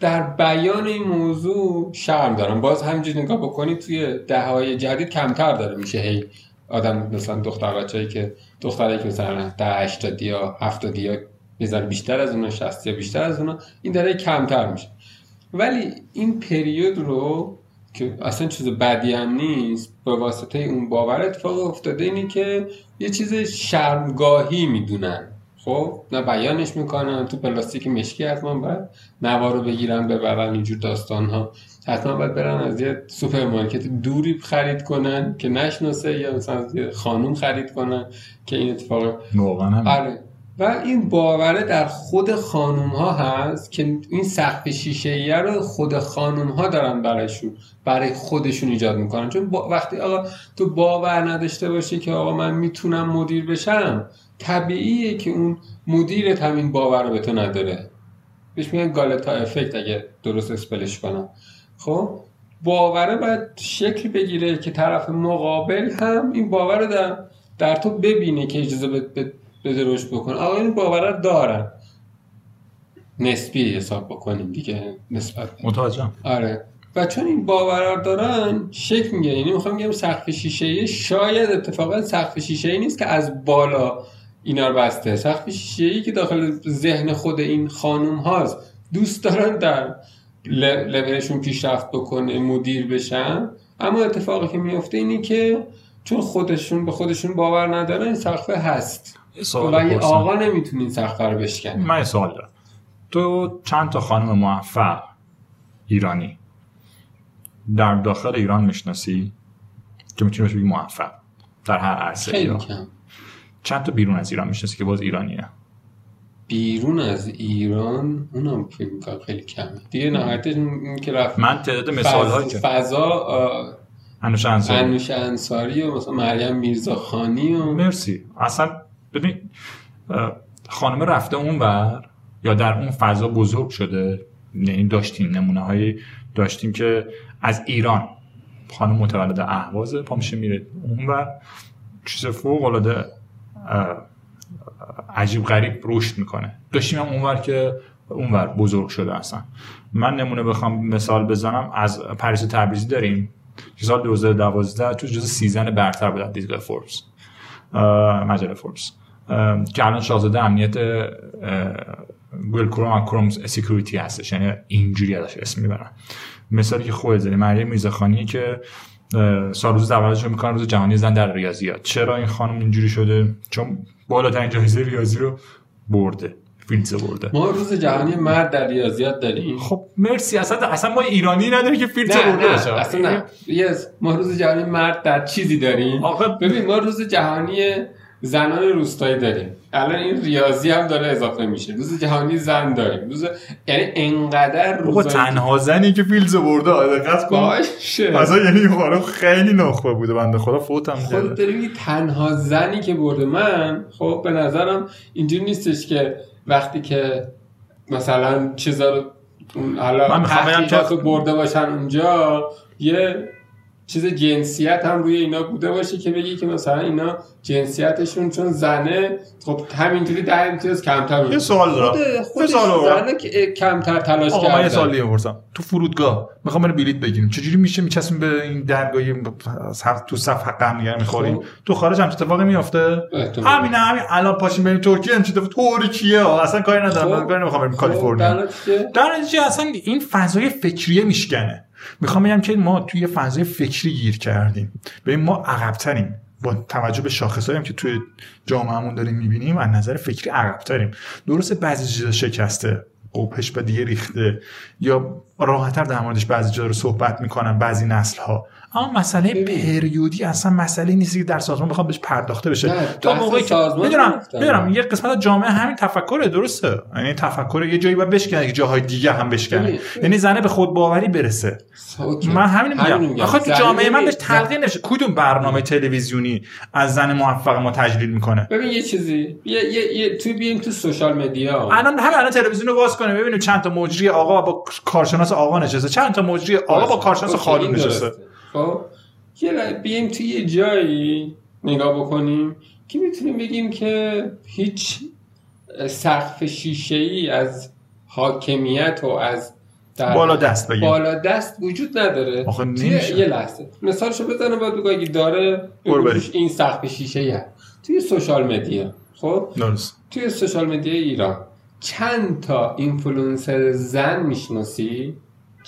در بیان این موضوع شرم دارن باز همینجوری نگاه بکنی توی دههای جدید کمتر داره میشه. هی آدم مثلا دختر بچه‌ای که دختری که مثلا ده 80 یا 70 یا می‌زنه بیشتر از اونا 60 یا بیشتر از اونا این داره کمتر میشه. ولی این پریود رو که اصلا چیز بدی هم نیست به واسطه اون باور اتفاق افتاده اینه که یه چیز شرمگاهی می‌دونن. خب نه بیانش می‌کنن. تو پلاستیک مشکی حتما باید نوا رو بگیرن ببرن اینجور داستان ها حتما باید برن از یه سوپرمارکت دوری خرید کنن که نشناسه یا مثلا از یه خانوم خرید کنن که این اتفاق واقعا آره. و این باوره در خود خانوم ها هست که این سقف شیشه رو خود خانوم ها دارن برایشون برای خودشون ایجاد می‌کنن. چون با وقتی آقا تو باور نداشته باشی که آقا من می‌تونم مدیر بشم طبیعیه که اون مدیرت همین باور رو به تو نداره. بهش میگن گالتا افکت اگه درست اسپلش کنم. خب باوره باید شکل بگیره که طرف مقابل هم این باور رو در, در تو ببینه که اجازه بده بده رشد بکنه. آقا این باوره رو دارن. نسبی حساب بکنیم دیگه نسبت. متوجهم. آره. و چون این باور دارن شکل می‌گیره. یعنی می‌خوام بگم سقف شیشه شاید اتفاقا سقف شیشه نیست که از بالا اینا رو بسته. سقف شیشه که داخل ذهن خود این خانوم هاست. دوست دارن در لولشون پیشرفت بکنه مدیر بشن. اما اتفاقی که میفته اینی که چون خودشون به خودشون باور ندارن این هست. و سوال پرسم. آقا نمی‌تونه این سقف رو بشکنه. من سوال دارم. تو چند تا خانم موفق ایرانی در داخل ایران می‌شناسی که می‌تونی بهش بگی موفق؟ در هر عرصه خیلی یا کم. چند تا بیرون از ایران می‌شناسی که باز ایرانیه؟ بیرون از ایران اونم فکر می‌کنم خیلی کمه. دیگه نهایتش این که رفت من تعداد مثال که فضا انوش انصاری. انوش انصاری و مثلا مریم میرزاخانی و مرسی. اصلا ببین خانم رفته اون بر یا در اون فضا بزرگ شده یعنی داشتیم نمونه هایی داشتیم که از ایران خانم متولد اهوازه پا میشه میره اون بر چیز فوق العاده عجیب غریب رشد می‌کنه. داشتیم هم اونور که اونور بزرگ شده اصلا من نمونه بخوام مثال بزنم. از پریسا تبریزی داریم. که سال 2012 تو جز سی زن برتر بود دیدگاه فوربس. مجله فوربس. که الان شاهزاده امنیت گوگل کروم و کروم security هستش. یعنی اینجوری ازش اسم می‌برن. مثالی که خودت زدی مریم میرزاخانی که سال روز تولدش رو می‌کنن روز جهانی زن در ریاضیات. چرا این خانم اینجوری شده؟ چون بالاترین جایزه ریاضی رو برده فیلدز برده. ما روز جهانی مرد در ریاضیات داریم. خب مرسی. اصلا اصلا ما ایرانی نداریم که فیلدز نه برده باشه. اصلا نه. yes. ما روز جهانی مرد در چیزی داریم. آخه ببین ما روز جهانی زنان روستایی داریم. الان این ریاضی هم داره اضافه میشه. روز جهانی زن داریم. روز یعنی انقدر بابا روز تنها زنی که فیلدز برده دقت کن. باشه. اصلا یعنی خانم خیلی نخبه بوده بنده خدا فوت هم خود کرده داری تنها زنی که برده. من خب به نظرم اینجوری نیستش که وقتی که مثلا چیزا رو حالا من برده باشن اونجا یه چیز جنسیت هم روی اینا بوده باشه که بگی که مثلا اینا جنسیتشون چون زنه خب همینجوری ده امتیاز کمتر یه. سوال دارم خود سوال دارم. زنه که کمتر تلاش آقا من یه سوال دیگه تو فرودگاه می‌خوام بریم بلیط بگیریم چجوری میشه میچسبیم به این درگاهی صف- تو صف حق هم دیگه می‌خوریم خب. تو خارج هم اتفاقی میافته. همین همین الان پاشیم بریم ترکیه هم اتفاق ترکیه. اصلا کاری ندارم خب. من کاری نمی‌خوام بریم خب، کالیفرنیا در در نتیجه اصلا این فضای فکریه میشکنه می‌خوام بگم که ما توی فضای فکری گیر کردیم. ببین ما عقبتریم. با توجه به شاخصایی هم که توی جامعهمون داریم می‌بینیم از نظر فکری عقبتریم. درسته بعضی چیزا شکسته قوپش به دیگه ریخته یا راحتتر در موردش بعضی جا رو صحبت می‌کنن بعضی نسل ها اما مسئله. پریودی اصلا مسئله نیست که در سازمان بخواد بهش پرداخته بشه. تا موقعی که می‌دونم. می‌دونم یه قسمت از جامعه همین تفکره درسته؟ یعنی تفکر یه جایی باید بشکنه که جاهای دیگه هم بشکنه. یعنی زنه به خود باوری برسه اوکی. من همین میگم. آخه تو جامعه من بهش تلقین نمیشه. کدوم برنامه تلویزیونی از زن موفق ما تجلیل می‌کنه؟ ببین یه چیزی. یه یه, یه توی بیایم تو سوشال مدیا الان همین الان تلویزیون رو باز کنه ببینیم چند تا مجری آقا با کارشناس آقا نشسته. چند تا مجری آقا با کارشناس این نشسته. خب یه بیایم توی یه جایی نگاه بکنیم که می‌تونیم بگیم که هیچ سقف شیشه ای از حاکمیت و از در بالا دست بگیم. بالا دست وجود نداره. آخه توی. یه لحظه. مثالشو بزنم باید بگو اگه داره این سقف شیشه ای هست. توی social media. خب؟ درست. توی social media ایران چند تا اینفلوئنسر زن می‌شناسی؟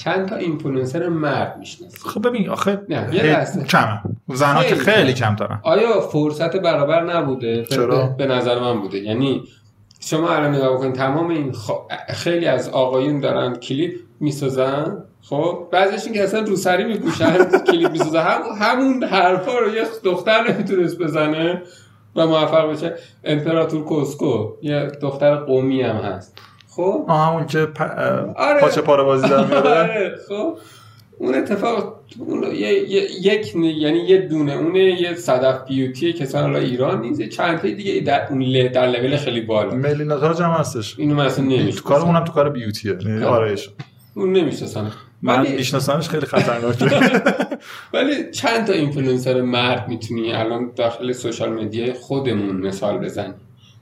چند تا اینفلوئنسر مرد می‌شناسی؟ خب ببین آخه نه، یه لحظه. کمه. زنها که خیلی خیلی کم دارن آیا فرصت برابر نبوده؟ چرا؟ به نظر من بوده. یعنی شما الان نگاه بکنید تمام این خ- خیلی از آقایون دارن کلیپ می‌سازن خب؟ بعضیشون که اصلا روسری میپوشن کلیپ می‌سازن. هم همون حرفا رو یه دختر نمی‌تونست بزنه و موفق بشه. امپراتور کوسکو یه دختر قومی هم هست. خب؟ آه همون که پ... آره. پاچه پاره بازی در (laughs) میاره. آره، خب. اون اتفاق اون یه- یه- یک نه- یعنی یه دونه اونه یه صدف بیوتی که حالا ایران نیست چند تا دیگه در اون ل- در لول خیلی بالا. ملی نتاج هم هستش. اینو من اصلا تو کار اونم تو کار beauty یه یعنی آرایش. اون نمی‌شناسم. من ولی میشناسمش خیلی خطرناکه (laughs) (laughs) ولی چند تا اینفلوئنسر مرد می‌تونی الان داخل social media خودمون مثال بزنی.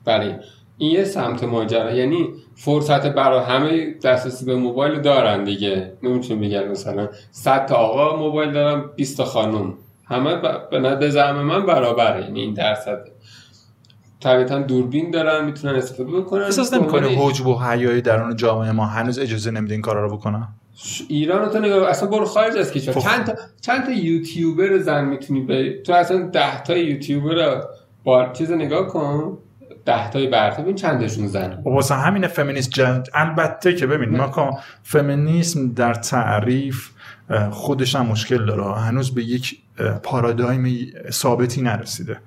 بله. این یه سمت ماجرا. یعنی فرصت برای همه دسترسی به موبایل دارن دیگه. نمی‌تونیم بگن مثلا. 100 تا آقا موبایل دارن 20 تا خانم. همه ب- به نظر زعم من برابره. یعنی این درصد. طبیعتا دوربین دارن می‌تونن استفاده بکنن. احساس به نمی‌کنه عنوان حجب و حیای درون جامعه ما هنوز اجازه نمیده این کارا رو بکنن؟ ایران تو نگاه اصلا برو خارج از کشور. خب. چند تا چند تا یوتیوبر زن می‌تونی به تو اصلا 10 تا یوتیوبر رو با چیز نگاه کن. 10 تای برتر ببین چندشون زن؟ و واسه همین فمینیست جنگ البته که ببین ما که فمینیسم در تعریف خودش هم مشکل داره. هنوز به یک پارادایم ثابتی نرسیده.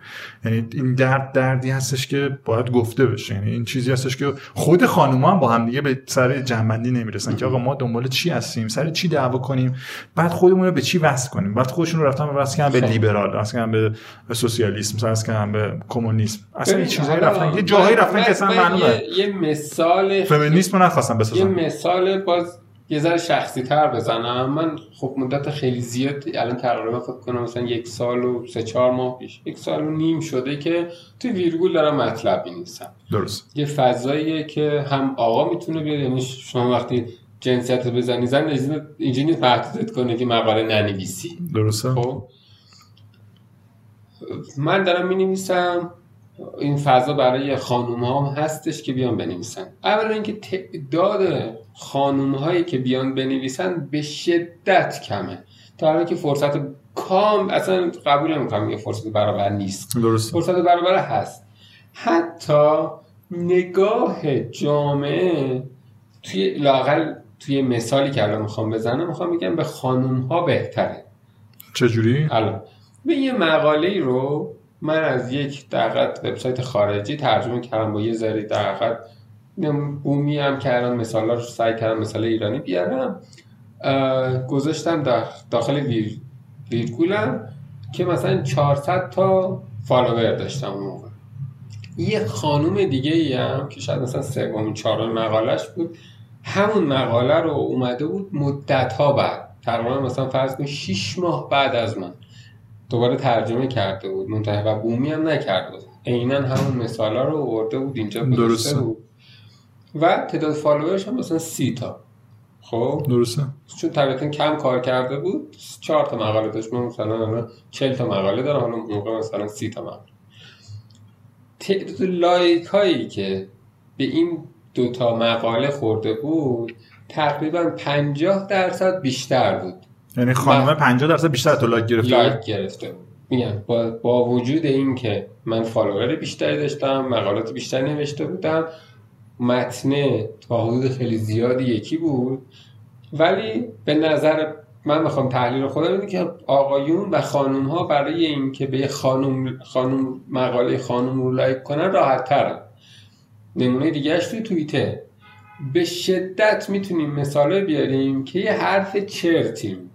یعنی این درد دردی هستش که باید گفته بشه. یعنی این چیزی هستش که خود خانوما هم با هم دیگه به سر جنبندی نمی‌رسن که آقا ما دنبال چی هستیم؟ سر چی دعوا کنیم؟ بعد خودمون رو به چی وصل کنیم؟ بعد خودشون رو رفتن وصل کردن به خب. لیبرال وصل کردن به به سوسیالیسم وصل کردن به کمونیسم. اصلا ببین، چیزایی رفتن. یه جاهایی رفتن که اصلا معلومه. یه, مثال فمینیسم رو نخواستم یه مثال باز یه ذره شخصی تر بزنم. من خب مدت خیلی زیاد الان تقریبا فکر کنم مثلا یک سال و سه چهار ماه پیش یک سال و نیم شده که تو ویرگول دارم مطلب می‌نویسم. درست. یه فضاییه که هم آقا می‌تونه بیاد یعنی شما وقتی جنسیت رو بزنی زن اینجوری نیست محدودت کنه که مقاله ننویسی. درسته. خب. من دارم می نویسم این فضا برای خانوم هم هستش که بیان بنویسن. اولا اینکه تعداد خانوم هایی که بیان بنویسن به شدت کمه. تا حالا که فرصت کام اصلا قبول نمی‌کنم یه فرصت برابر نیست. درست فرصت برابر هست. حتی نگاه جامعه توی لاقل توی مثالی که الان می‌خوام بزنم می‌خوام بگم به خانوم ها بهتره. چجوری؟ الان. به یه مقاله ای رو من از یک دقیقت وبسایت خارجی ترجمه کردم با یه ذره دقیقت بومی هم کردم مثالا رو سعی کردم مثال ایرانی بیارم گذاشتم داخ- داخل ویر ویرگولم که مثلا 400 تا فالوور داشتم اون موقع. یه خانوم دیگه ای هم که شاید مثلا سومین چهارمین مقالش بود همون مقاله رو اومده بود مدت ها بعد. تقریبا مثلا فرض کن 6 ماه بعد از من دوباره ترجمه کرده بود منتهی و بومی هم نکرده بود. عینا همون مثالا رو آورده بود اینجا درسته. بود. و تعداد follower ش هم مثلا سی تا. خب؟ درسته. چون طبیعتا کم کار کرده بود چهار تا مقاله داشت. من مثلا الان 40 تا مقاله دارم حالا موقع مثلا سی تا مقاله. تعداد like هایی که به این دوتا مقاله خورده بود تقریبا 50 درصد بیشتر بود. یعنی خانم 50 درصد بیشتر تو like گرفته like گرفته بود. میگم با, با وجود این که من follower بیشتری داشتم مقالات بیشتری نوشته بودم متن تا حدود خیلی زیادی یکی بود. ولی به نظر من می‌خوام تحلیل خودم اینه که آقایون و خانوم ها برای اینکه به خانوم خانوم مقاله خانوم رو لایک کنن راحت ترن نمونه دیگهش توی توییتر. به شدت می‌تونیم مثاله بیاریم که یه حرف چرتیم.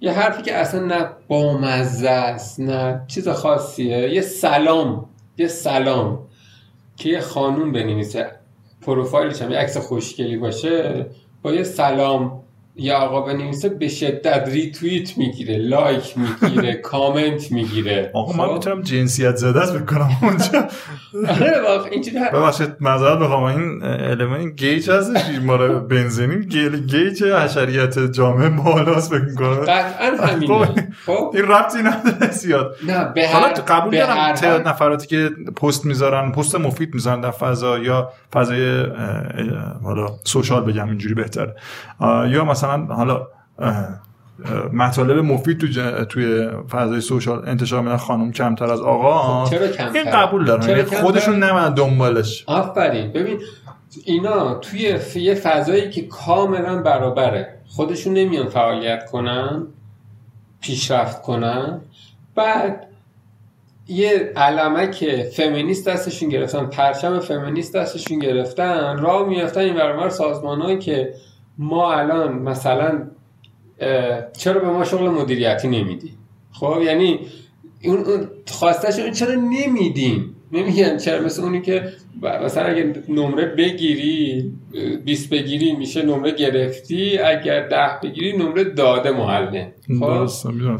یه حرفی که اصلا نه بامزه است نه چیز خاصیه. یه سلام یه سلام. که یه خانوم بنویسه. پروفایلش هم یه عکس خوشگلی باشه با یه سلام یه آقا بنویسه به شدت ریتویت می‌گیره لایک می‌گیره (laughs) کامنت می‌گیره. آقا من می‌تونم جنسیت زده است بکنم اونجا. آره واقعا اینجوری ببخشید معذرت بخوام این المنت گیج هستش ما رو بنزینیم. گیل گیج حشریت جامعه بالاست فکر می‌کنم قطعا همینه. خب این ربطی نداره زیاد. نه به حالا قبول دارم تعداد. نفراتی که پست می‌ذارن پست مفید می‌ذارن در فضا یا فضای حالا سوشال بگم اینجوری بهتره. یا مثلا حالا اه، اه، مطالب مفید تو ج- توی فضای سوشال انتشار میدن خانم کمتر از آقا. خب چرا کمتر؟ این قبول یعنی کمتر؟ خودشون نمن دنبالش. آفرین. ببین اینا توی یه فضایی که کاملا برابره. خودشون نمیان فعالیت کنن پیشرفت کنن. بعد یه علمک فمینیست دستشون گرفتن پرچم فمینیست دستشون گرفتن راه میفتن این برمار سازمان که ما الان مثلا چرا به ما شغل مدیریتی نمیدی؟ خب یعنی اون اون خواستش چرا نمیدیم؟ نمیگن چرا؟ مثل اونی که مثلا اگه نمره بگیری 20 بگیری میشه نمره گرفتی اگر ده بگیری نمره داده معلم خب؟ می‌دونم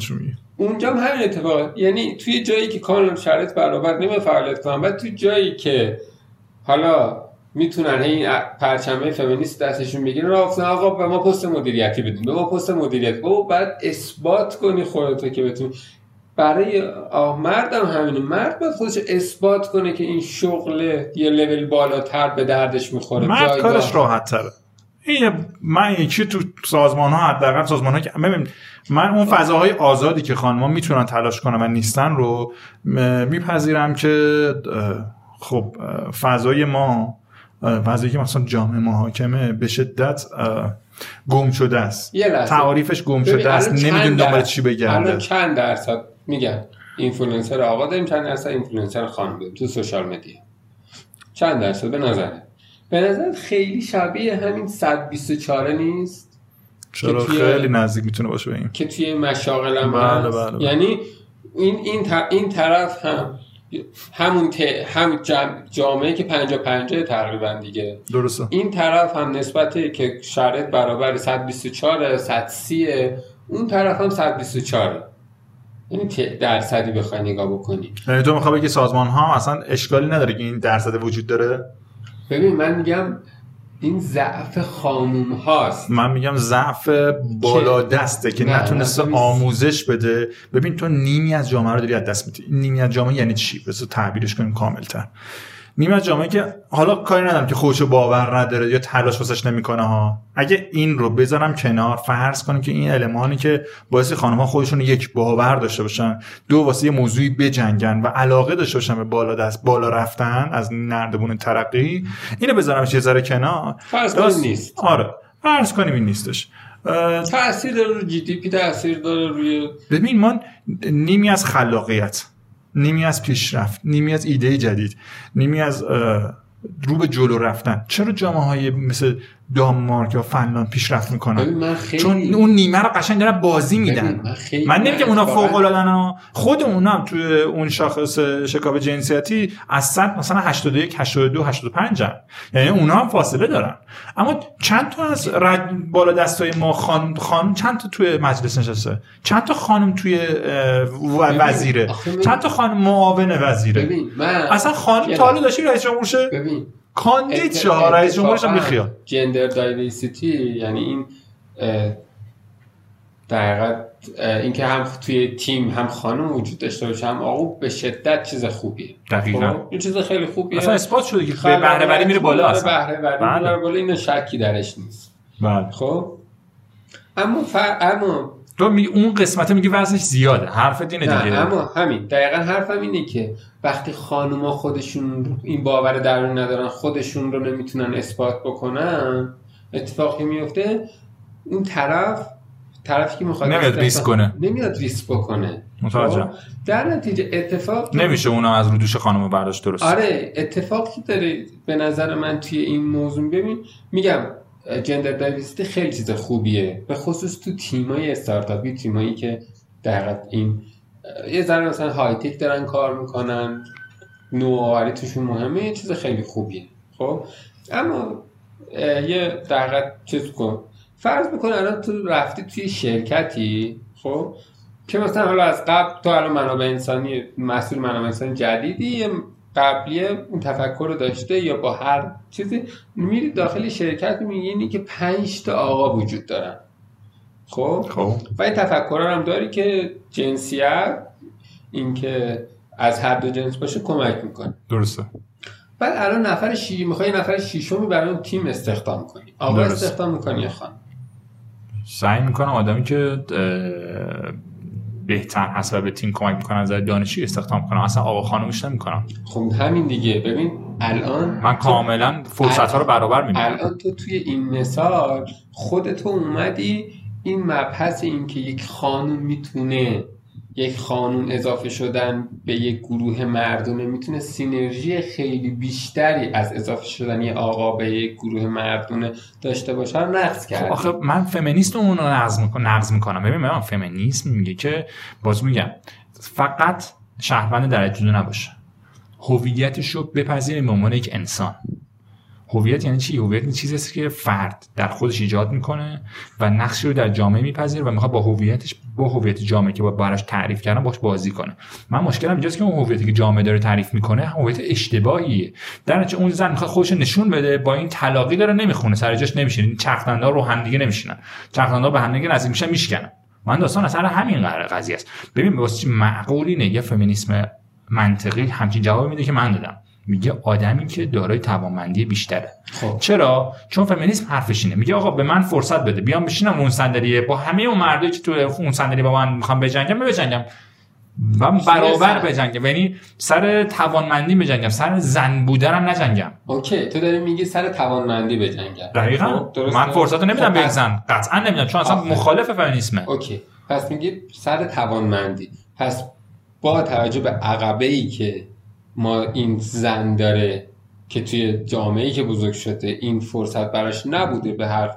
اونجا هم همین اتفاق. یعنی توی جایی که کاملا شرایط برابر نمی فعالیت کنن و توی جایی که حالا می‌تونن این پرچمه فمینیست دستشون بگیرن. راه افتادن. آقا به ما پست مدیریتی بدین. به ما پست مدیریت. بابا بعد اثبات کنی خودتو که بتونی. برای آه مردم همینه. مرد باید خودش اثبات کنه که این شغل یه لول بالاتر به دردش می‌خوره. مرد. کارش راحت تره این من یکی تو سازمان ها حداقل سازمان ها که ببین من اون فضاهای آزادی که خانم‌ها می‌تونن تلاش کنن و نیستن رو میپذیرم که خب فضای ما اه، فضایی که مثلا جامعه ما حاکمه به شدت گم شده است. تعاریفش گم شده است. الان چند نمیدون دنبال چی بگرده. الان چند درصد؟ میگن اینفلوئنسر آقا داریم چند درصد اینفلوئنسر خانم داریم تو social media چند درصد؟ به نظره به نظر خیلی شبیه همین 124 نیست؟ چرا؟ خیلی نزدیک می‌تونه باشه به این. که توی مشاغل هم بله، بله، بله. یعنی این این این طرف هم همون ت... هم. جامعه که 50 50 تقریبا دیگه. درسته. این طرف هم نسبت که شرط برابر 124 130 اون طرف هم 124 این ت- درصدی بخوای نگاه بکنی. یعنی تو می‌خوای بگی سازمان ها اصلا اشکالی نداره که این درصد وجود داره؟ ببین من میگم این ضعف خانوم هاست. من میگم ضعف بالا دسته که نتونسته آموزش بده. ببین تو نیمی از جامعه رو داری از دست میدی. نیمی از جامعه یعنی چی؟ بذار تعبیرش کنیم کاملتر. نیم از جامعه که حالا کاری ندارم که خودشو باور نداره یا تلاش واسش نمی‌کنه ها. اگه این رو بذارم کنار فرض کنیم که این المانی که باعث خانم ها خودشون یک باور داشته باشن دو واسه یه موضوعی بجنگن و علاقه داشته باشن به بالا دست بالا رفتن از نردبون ترقی اینو بذارم یه ذره کنار. فرض کنیم نیست. آره. فرض کنیم این نیستش. تاثیر داره روی جی دی پی تاثیر داره روی ببین ما نیمی از خلاقیت. نیمی از پیشرفت نیمی از ایده جدید نیمی از رو به جلو رفتن. چرا جامعه های مثل دانمارک یا فنلاند پیشرفت می‌کنن. چون اون نیمه رو قشنگ دارن بازی میدن. من, من نمیگم اونا فوق العاده خود اونا هم توی اون شاخص شکاف جنسیتی از 100 مثلا 81 82 85 هن. یعنی اونا هم فاصله دارن. اما چند تا از رد بالا دستای ما خانم خانم چند تا توی مجلس نشسته؟ چند تا خانم توی وزیره؟ چند تا خانم معاون وزیره؟ ببین من اصلا خانم تا حالا داشتی رئیس جمهور شه ببین کاندید شاه رئیس جمهورش هم بیخیال جندر دایورسیتی یعنی این در حقیقت اینکه هم توی تیم هم خانم وجود داشته باشه هم آقا به شدت چیز خوبیه. دقیقاً. خب؟ این چیز خیلی خوبیه. اصلا اثبات شده که به بهره میره بالا اصلا. بهره وری میره بالا این شکی درش نیست. بله. خب اما فر... اما تو می اون قسمت میگی وزنش زیاده. حرف اینه دیگه. اما همین. دقیقا حرفم اینه که وقتی خانوما خودشون این باور درون ندارن خودشون رو نمی‌تونن اثبات بکنن اتفاقی میفته اون طرف طرفی که می‌خواد نمیاد ریسک کنه. نمیاد ریسک بکنه. متوجه خب؟ در نتیجه اتفاق نمیشه اونم از رو دوش خانم برداشت درست. آره اتفاقی داره به نظر من توی این موضوع ببین میگم جندر دایورسیتی خیلی چیز خوبیه. به خصوص تو تیمای استارتاپی تیمایی که در این یه ذره مثلا های تک دارن کار می‌کنن نوآوری توشون مهمه یه چیز خیلی خوبیه. خب؟ اما یه در چیز کن. فرض بکن الان تو رفتی توی شرکتی خب؟ که مثلا حالا از قبل تو الان منابع انسانی مسئول منابع انسانی جدیدی قبلی اون تفکر رو داشته یا با هر چیزی میری داخل شرکت میگینی که پنج تا آقا وجود دارن. خب؟ خب. و این تفکر هم داری که جنسیت اینکه از هر دو جنس باشه کمک می‌کنه. درسته. بعد الان نفر شی می‌خوای نفر شیشمی برای اون تیم استخدام کنی. آقا. استخدام می‌کنی یا خانم؟ سعی می‌کنم آدمی که بهتر هست و به تیم کمک می‌کنن از دانشی استخدام کنم اصلا آقا خانومش نمی‌کنم خب همین دیگه. ببین الان من کاملا فرصت ها رو برابر می‌بینم. الان تو توی این مثال خودتو اومدی این مبحث این که یک خانوم می‌تونه یک خانوم اضافه شدن به یک گروه مردونه می‌تونه سینرژی خیلی بیشتری از اضافه شدن یه آقا به یک گروه مردونه داشته باشه نقض خب کرد آخه من فمینیست اون رو نقض می‌کنم نقض می‌کنم. ببین من فمینیسم میگه که باز میگم فقط شهروند درجه دو نباشه. هویتش رو بپذیریم به عنوان یک انسان. هویت یعنی چی؟ هویت این چیزی است که فرد در خودش ایجاد می‌کنه و نقشی رو در جامعه میپذیره و می‌خواد با هویتش با هویت جامعه که با براش تعریف کردن باش بازی کنه. من مشکلم اینجاست که اون هویتی که جامعه داره تعریف می‌کنه هویت اشتباهیه. در نتیجه اون زن می‌خواد خودش نشون بده با این تلاقی داره نمی‌خونه سر جاش نمیشینه. چرخدندا رو هم دیگه نمیشینن. چرخدندا به هم دیگه نزدیک میشن میشکنن. من داستان اصلا همین قضیه است. ببین واسه چی معقول اینه؟ یه فمینیسم منطقی همچین جواب میده که من دادم. میگه آدمی که دارای توانمندی بیشتره. خب. چرا؟ چون فمینیسم حرفش اینه. میگه آقا به من فرصت بده. بیام بشینم اون صندلیه با همه اون مردایی که تو اون صندلی با من می‌خوام بجنگم بجنگم. و برابر بجنگم. یعنی سر توانمندی بجنگم. سر زن بودنم نجنگم. اوکی تو داری میگی سر توانمندی بجنگم. دقیقا. خب،؟ من فرصت نمیدم خب، به یک پس- زن. قطعا نمیدم چون اصلا. مخالف فمینیسمه. اوکی. پس میگی سر توانمندی. پس با توجه به عقبه ای که ما این زن داره که توی جامعه ای که بزرگ شده این فرصت براش نبوده به هر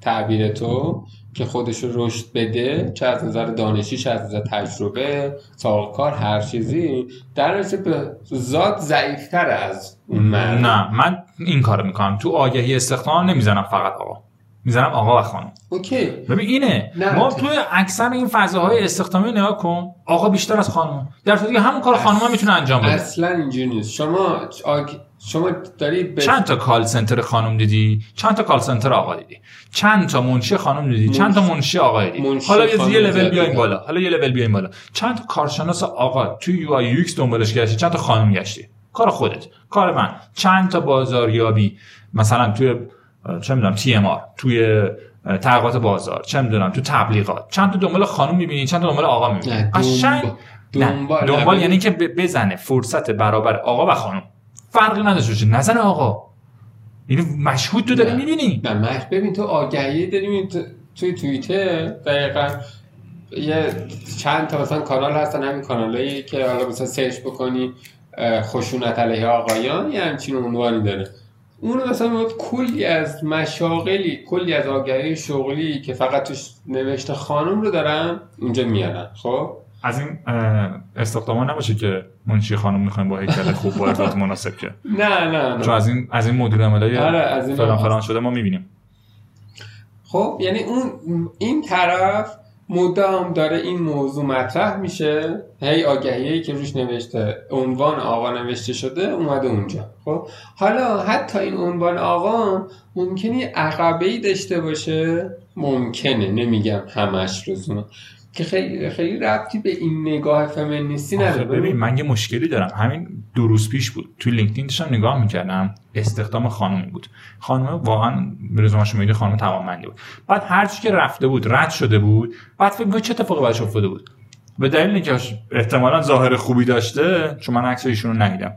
تعبیر تو که خودش رو رشد بده چه از نظر دانشی چه از نظر تجربه سابقه کار هر چیزی در نتیجه به ذات ضعیفتر از اون مرد. نه من این کارو می‌کنم. تو آگهی استخدام نمی‌زنم فقط آقا. می‌زنم آقا و خانم. Okay. ببین اینه. نه. ما توی اکثر این فضاهای استخدامی نگاه کن آقا بیشتر از خانم. در صورتی که همون کار خانم هم می‌تونه انجام بده. اصلا اینجوری نیست. شما آگ... شما داری به چند تا call center خانم دیدی؟ چند تا call center آقا دیدی؟ چند تا منشی خانم دیدی؟ چند تا منشی آقا دیدی؟ منشی حالا یه لول بیایم دیدم. بالا. حالا یه لول بیایم بالا. چند تا کارشناس آقا توی UI UX دنبالش گشتی؟ چند تا خانم گشتی؟ کار خودت. کار من. چند تا بازاریابی؟ مثلا توی چه می‌دونم تی ام آر توی تحقیقات بازار چه می‌دونم تو تبلیغات. چند تا دنبال خانم می‌بینی چند تا دنبال آقا می‌بینی. قشنگ دنبال, دنبال یعنی که بزنه فرصت برابر آقا و خانم. فرقی نداشته باشه نزن آقا. اینو مشهود تو داری می‌بینی. نه مش ببین تو آگهی داریم توی توییتر دقیقا یه چند تا مثلا کانال هستن همین کانالایی که حالا مثلا سرچ بکنی خشونت علیه آقایان یه همچین عنوانی داره. اون مثلا کلی از مشاغلی کلی از آگهی شغلی که فقط توش نوشته خانم رو دارن اونجا میارن. خب؟ از این استخدامان نباشه که منشی خانم می‌خوایم با هیکل خوب با ارتباط مناسب که. (laughs) نه نه چون از این از این مدیر عاملای آره فلان فلان شده ما می‌بینیم. خب یعنی اون این طرف مدام داره این موضوع مطرح میشه. هی آگهی که روش نوشته عنوان آقا نوشته شده اومده اونجا. خب؟ حالا حتی این عنوان آقا ممکنی عقبه ای داشته باشه. ممکنه نمیگم همش روزونه که خیلی خیلی ربطی به این نگاه فمینیستی نداره. ببین من یه مشکلی دارم. همین دو روز پیش بود. تو لینکدین داشتم نگاه می‌کردم. استخدام خانمی بود. خانم واقعا رزومه شما خانم تمام بود. بعد هر چی که رفته بود رد شده بود. بعد فکر چه اتفاقی براش افتاده بود. به دلیل اینکه احتمالا ظاهر خوبی داشته چون من عکس ایشون رو ندیدم.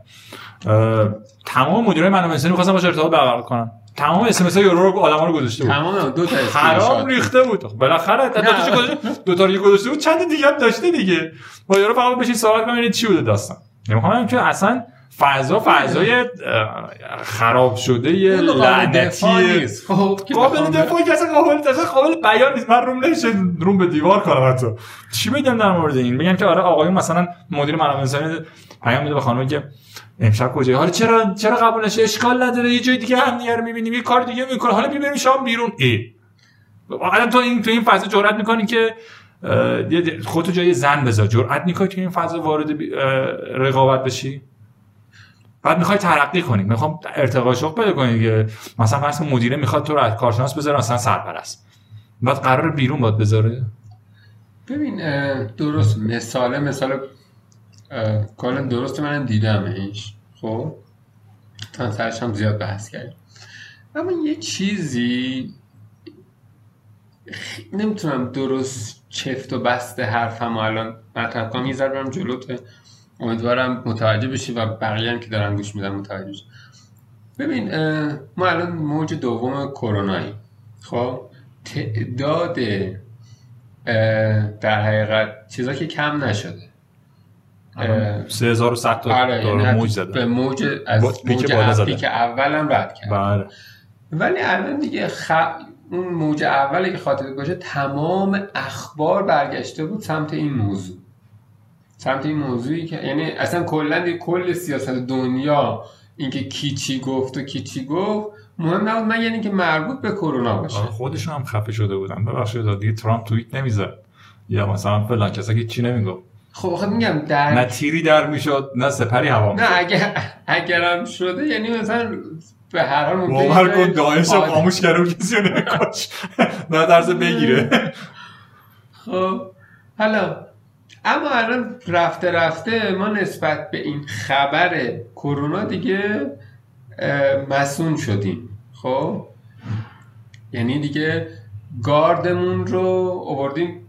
تمام مدیرای منابع انسانی می‌خواستن باشه ارتباط برقرار کنن تمام اس ام اس یورو رو آدما رو گذاشته بود. تمام دو تا حرام ریخته بود. بالاخره دو تاشو گذاشته دو تا رو گذاشته بود چند دیگه هم داشته دیگه. با یورو فقط بشین سوال کنید چی بوده داستان. نمی‌خوام که اصلا فضا فضای خراب شده یه لعنتی. خب، قابل دفاع که اصلا قابل اصلا قابل بیان نیست. من روم نمیشه روم به دیوار کنم حتی. چی بگم در مورد این؟ میگم که آره آقایون مثلا مدیر منابع انسانی پیام میده به خانم که امشب کجایی حالا چرا چرا قبول نشه اشکال نداره. یه جای دیگه هم دیگه می‌بینیم یه کار دیگه می‌کنه حالا ببینیم شام بیرون. ای. واقعا تو این تو این فضا جرئت می‌کنی که خودتو جای زن بذار. جرئت می‌کنی که این فضا وارد رقابت بشی؟ بعد می‌خوای ترقی کنی. می‌خوام ارتقا شغل پیدا کنی که مثلا فرض مدیره می‌خواد تو رو کارشناس بذاره مثلا سرپرست. بعد قرار بیرون باید بذاره. ببین درست. مثال مثال کلا درست من دیدم ایش خب؟ تا سرش هم زیاد بحث کردیم. اما یه چیزی نمی‌تونم درست چفت و بسته حرفم الان مطرح کنم. یه ذره برم جلوته امیدوارم متوجه بشی و بقیه هم که دارن گوش میدن متوجه بشی ببین ما الان موج دوم کرونایی خب؟ تعداد در حقیقت چیزا که کم نشده. 3100 تا آره یعنی موج زده. به موج از موج پیک اول هم رد کرد. بله. ولی الان دیگه خ... اون موج اولی که خاطر باشه تمام اخبار برگشته بود سمت این موضوع. سمت این موضوعی که یعنی اصلا کلا کل سیاست دنیا اینکه کی چی گفت و کی چی گفت مهم نبود. من یعنی که مربوط به کرونا باشه. خودشون هم خفه شده بودن. ببخشید دیگه ترامپ توییت نمی‌زد. یا مثلا فلان کسا که چی نمی‌گفت. خب خب میگم در نه تیری در می‌شد نه سپری هوا نه اگر اگرم شده یعنی مثلا به هر حال ممکن کن داعش رو خاموش کرده کسی رو نمیکاش نه درس بگیره. خب حالا اما الان رفته رفته ما نسبت به این خبر کرونا دیگه مسون شدیم. خب یعنی دیگه گاردمون رو آوردیم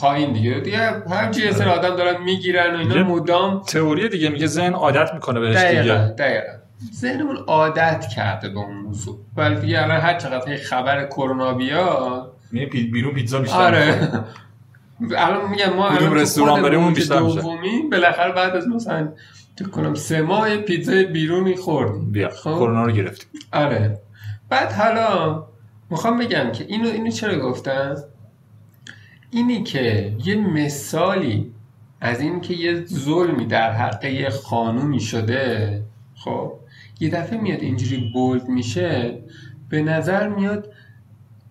پایین دیگه. دیگه هر چی سر آدم دارن می‌گیرن و اینا مدام تئوری دیگه میگه ذهن عادت می‌کنه بهش دیگه. دقیقا. ذهنمون عادت کرده به اون موضوع. ولی دیگه الان هر چقدر خبر کرونا بیاد بیرون پیتزا بیشتر آره. الان میگم ما الان رستوران بریم اون بیشتر میشه. بالاخره بعد از مثلا تو کنم سه ماه پیتزای بیرونی خوردیم. بیا خب؟ کرونا رو گرفتیم. آره. بعد حالا می‌خوام بگم که اینو اینو چرا گفتم؟ اینی که یه مثالی از این که یه ظلمی در حق یه خانومی شده خب یه دفعه میاد اینجوری بولد میشه به نظر میاد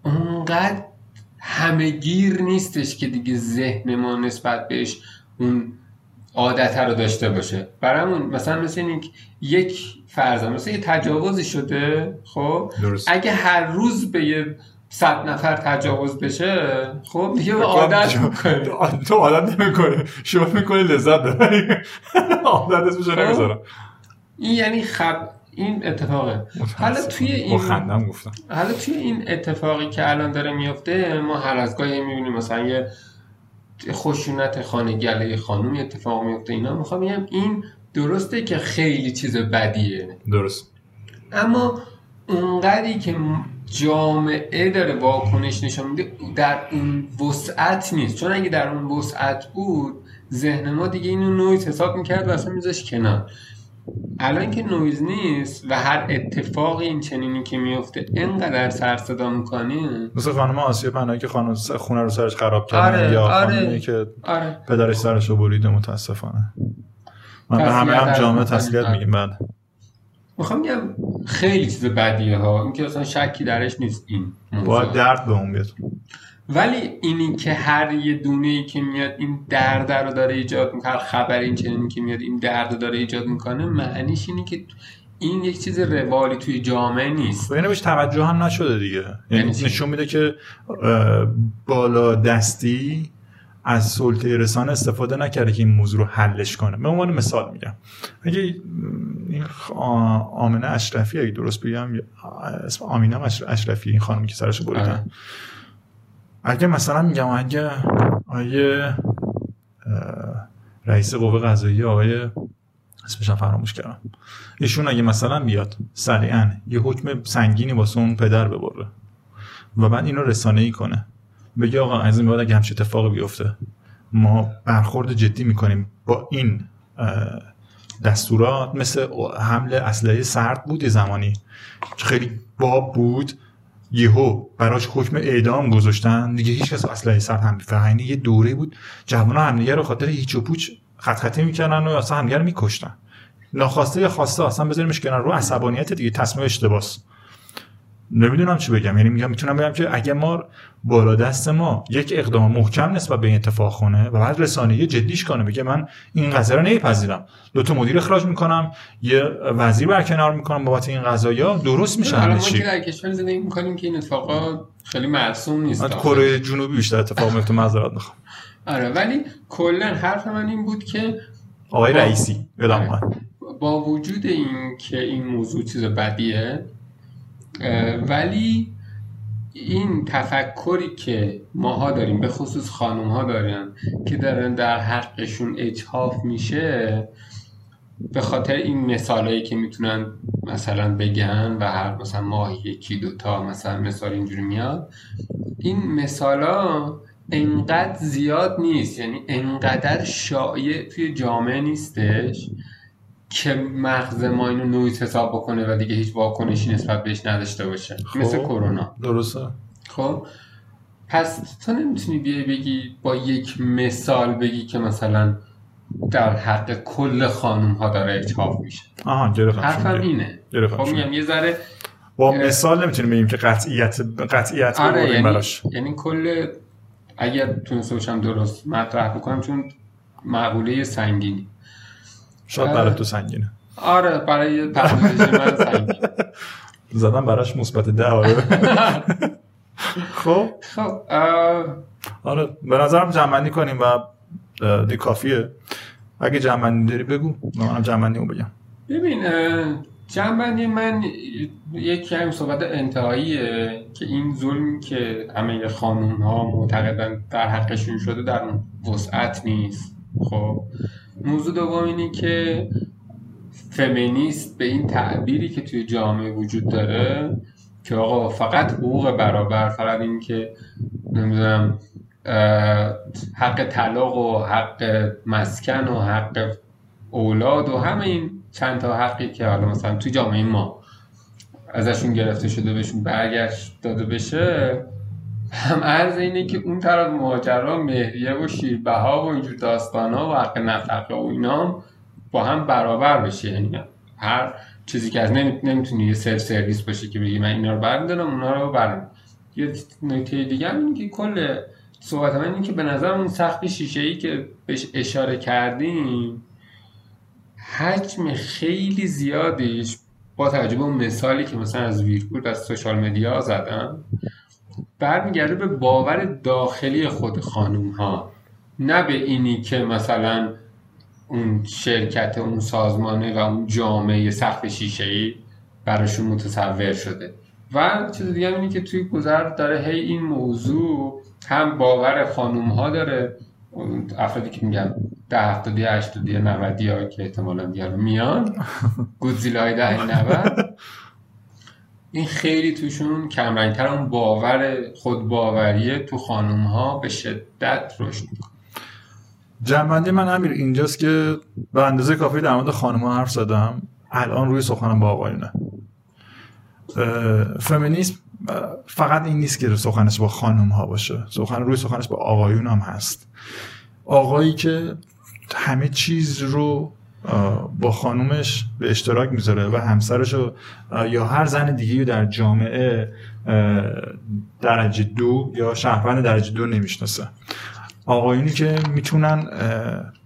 اونقدر همه گیر نیستش که دیگه ذهن ما نسبت بهش اون عادت رو داشته باشه برامون مثلا مثل این یک فرضم مثلا یه تجاوزی شده خب درست. اگه هر روز به یه صد نفر تجاوز بشه خب دیگه عادت می‌کنه تو عادت نمی‌کنه شما می‌کنی لذت ببری. (laughs) عادت اسمشو خب. نمی‌ذارم این یعنی خب این اتفاقه. حالا توی این خندم گفتم. حالا توی این اتفاقی که الان داره میفته ما هر از گاهی می‌بینیم مثلا یه خشونت خانگی علیه خانومی اتفاق میفته اینا. می‌خوام بگم این درسته که خیلی چیز بدیه. درست. اما اونقدری که جامعه داره واکنش نشون میده در اون وسعت نیست چون اگه در اون وسعت بود ذهن ما دیگه اینو نویز حساب می‌کرد و اصلا میذاش کنار الان که نویز نیست و هر اتفاقی این چنینی که میفته انقدر سر صدا می‌کنه مثل خانم آسیا پناهی که خانم خونه رو سرش خراب کردن آره، یا آره. خانمی که آره پدرش سرش رو بریده متاسفانه من به همه هم جامعه. تسلیت آره. میگیم بعد می‌خوام بگم خیلی چیز بدیه ها این که اصلا شکی درش نیست این. باید درد به اون بیاد ولی اینی که هر یه دونه ای که میاد این درد رو داره ایجاد می‌کنه هر خبر این چنینی که میاد این درد رو داره ایجاد می‌کنه معنیش اینه که این یک چیز روالی توی جامعه نیست و اینو بهش توجه هم نشده دیگه یعنی یعنی؟ نشون میده که بالا دستی از سلطه رسانه استفاده نکرده که این موضوع رو حلش کنه. به عنوان مثال میگم. اگه این آمنه اشرفی اگه درست بگم اسم آمینه اشرفی این خانمی که سرش آره. بریدن. اگه مثلا میگم اگه آیه رئیس قوه قضاییه آقای اسمش فراموش کردم. ایشون اگه مثلا بیاد سریعا یه حکم سنگینی واسه اون پدر ببره و بعد اینو رسانه ای کنه بگه آقا از این بعد اگه همچین اتفاقی بیفته ما برخورد جدی می‌کنیم با این دستورات مثل حمل اسلحه سرد بود یه زمانی. خیلی باب بود یهو براش حکم اعدام گذاشتن. دیگه هیچ کس اسلحه سرد هم یعنی یه دوره بود جوان‌ها همدیگه رو خاطر هیچ و پوچ خط خطی می‌کردن و اصلا همدیگه رو میکشتن. ناخواسته یا خواسته اصلا بذاریمش کنار. رو عصبانیت دیگه تصمیم اشتباس. نمی‌دونم چی بگم. یعنی میگم می‌تونم بگم که اگه ما بالا دست ما یک اقدام محکم نسبت به این اتفاق کنه و بعد رسانه‌ای جدیش کنه بگه من این قضیه رو نمیپذیرم. دو تا مدیر اخراج می‌کنم یه وزیر برکنار می‌کنم بابت این قضایا درست میشه همه چی. که در کشور زندگی می‌کنیم که این اتفاقا خیلی معصوم نیست. کره جنوبی بیشتر اتفاق میفته معذرت می‌خوام. آره ولی کلا حرف من این بود که آقای رئیسی یادم آره. با وجود این که این موضوع چیز بدیه ولی این تفکری که ماها داریم به خصوص خانوم ها دارن که دارن در حقشون اجحاف میشه به خاطر این مثالایی که می‌تونن مثلا بگن و هر مثلا ماه یکی دوتا مثلا مثال اینجوری میاد این مثالا انقدر زیاد نیست یعنی انقدر شایع توی جامعه نیستش که مغز ما اینو نویز حساب بکنه و دیگه هیچ واکنشی نسبت بهش نداشته باشه خب. مثل کرونا درسته خب پس تو نمی‌تونی بیای بگی با یک مثال بگی که مثلا در حق کل خانوم ها داره اجحاف میشه آها گرفتم حرفم. اینه خب. میگم یه ذره با. مثال نمی‌تونیم بگیم که قطعیت قطعیت آره یعنی, براش یعنی کل اگر تونسته باشم درست مطرح بکنم چون مقوله سنگینی شاید اه. برای تو سنگینه. آره برای پردازش من سنگین زدم براش مثبت ده آره. (laughs) خب. خب آره به نظرم جمعنی کنیم و دی کافیه. اگه جمعنی داری بگو منم جمعنی بگم. ببین جنبندی من یک کمی صحبت انتهاییه که این ظلمی که همه خانوم ها معتقدن در حقشون شده در اون وسعت نیست. خب. موضوع دوم اینه که فمینیست به این تعبیری که توی جامعه وجود داره که آقا فقط حقوق برابر فقط این که نمی‌دونم حق طلاق و حق مسکن و حق اولاد و همه این چند تا حقی که حالا مثلا توی جامعه ما ازشون گرفته شده بهشون برگشت داده بشه هم عرض اینه که اون طرف ماجرا مهریه و شیربها و اینجور داستانا و حق نفقه و اینا با هم برابر بشه. یعنی هر چیزی که از نمی- نمی‌تونه یه سلف سرویس باشه که بگی من اینا رو برمیدارم اونا رو برمیدارم. یه نکته دیگه هم که کل صحبت من اینه که به نظر اون سخت شیشه ای که بهش اشاره کردیم حجم خیلی زیادیش با توجه به اون مثالی که مثلا از ویرپول از سوشال مدیا زدم برمیگرده به باور داخلی خود خانوم ها نه به اینی که مثلا اون شرکت اون سازمانه و اون جامعه سقف شیشه ای براشون متصور شده. و چیز دیگه اینه که توی گذر داره هی این موضوع هم باور خانوم ها داره. افرادی که میگن ده هفتادی هشتادی نودی ها که احتمالا دیگه میان. (laughs) گودزیلا های ده نود. این خیلی توشون کمرنگتر اون باور خود باوریه تو خانوم ها به شدت رشد می‌کنه. جنبندی من امیر اینجاست که به اندازه کافی در مورد خانم ها حرف زدم. الان روی سخنم با آقایونه. فمینیسم فقط این نیست که سخنش با خانم ها باشه. سخن روی سخنش با آقایون هم هست. آقایی که همه چیز رو با خانومش به اشتراک می‌ذاره و همسرش یا هر زن دیگه در جامعه درجه دو یا شهروند درجه دو نمی‌شناسه. آقایونی که می‌تونن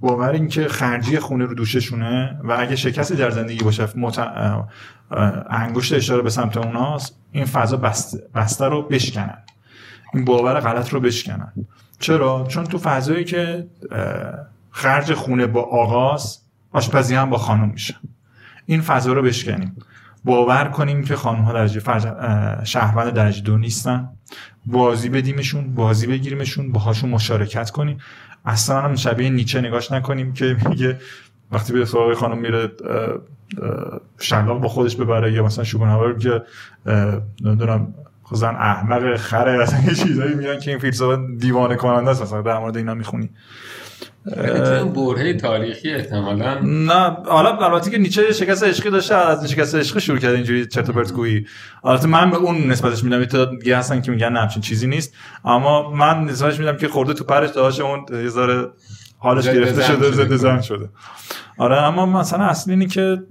باور این که خرجی خونه رو دوششونه و اگه شکستی در زندگی باشه مت... انگشت اشاره به سمت اوناست این فضا بسته رو بشکنن. این باور غلط رو بشکنن. چرا؟ چون تو فضایی که خرج خونه با آغاز آشپزی هم با خانم میشه این فضا رو بشکنیم. باور کنیم که خانم ها درجه شهروند درجه دو نیستن. بازی بدیمشون بازی بگیریمشون باهاشون مشارکت کنیم. اصلا هم شبیه نیچه نگاش نکنیم که میگه وقتی به سراغ خانم میره شلاق با خودش ببره یا مثلا شگون که نمی‌دونم خزن احمق خره اصلا یه چیزایی میان که این فیلسوف دیوانه کننده است. مثلا در مورد اینا می‌خونی. برهه تاریخی احتمالا. نه حالا البته که نیچه شکست عشقی داشته از شکست عشقی شروع کرده اینجوری چرت و پرت گویی. البته من به اون نسبتش میدم تو دیگه هستن که میگن نه همچین چیزی نیست. اما من نسبتش میدم که خورده تو پرش داشت اون یه ذره حالش گرفته شده زده زن شده. آره اما مثلا اصلی اینه که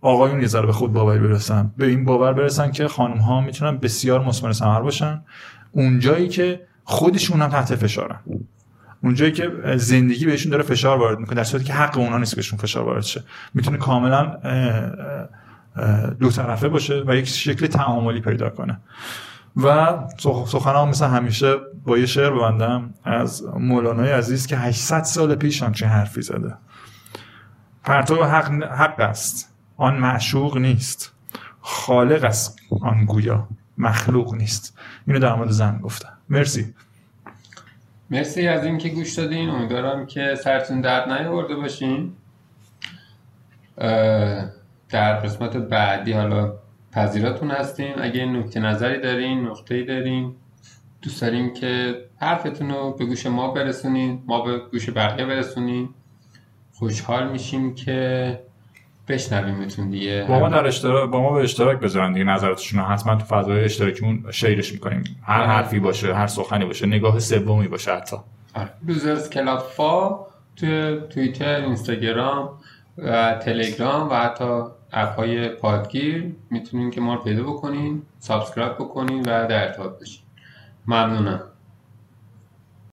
آقایون یه ذره به خود باوری برسن به این باور برسن که خانم ها می‌تونن بسیار مثمر ثمر باشن. اونجایی که خودشون هم تحت فشارن. اونجایی که زندگی بهشون داره فشار وارد می‌کنه در صورتی که حق اونا نیست بهشون فشار وارد شه. می‌تونه کاملا دو طرفه باشه و یک شکل تعاملی پیدا کنه. و سخنان مثل همیشه با یه شعر ببندم از مولانای عزیز که 800 سال پیش همچین حرفی زده. پرتو حق, حق است آن معشوق نیست. خالق است آن گویا مخلوق نیست. اینو در مورد زن گفتم. مرسی. مرسی از اینکه گوش دادین. امیدوارم که سرتون درد نیاورده باشین. در قسمت بعدی حالا پذیراتون هستیم. اگه نکته نظری دارین نقطه دارین دوست داریم که حرفتون رو به گوش ما برسونین ما به گوش بقیه برسونین. خوشحال میشیم که بشنویمتون دیگه. با ما در اشتراک با ما به اشتراک بذارن دیگه نظراتشون حتما تو فضای اشتراکیمون شیرش می‌کنیم. هر آره. حرفی باشه هر سخنی باشه نگاه سومی باشه حتی. لوزرز. کلاب فا تو توییتر اینستاگرام و تلگرام و حتی app های پادگیر می‌تونین که ما رو پیدا بکنین subscribe بکنین و در ارتباط باشین. ممنونم.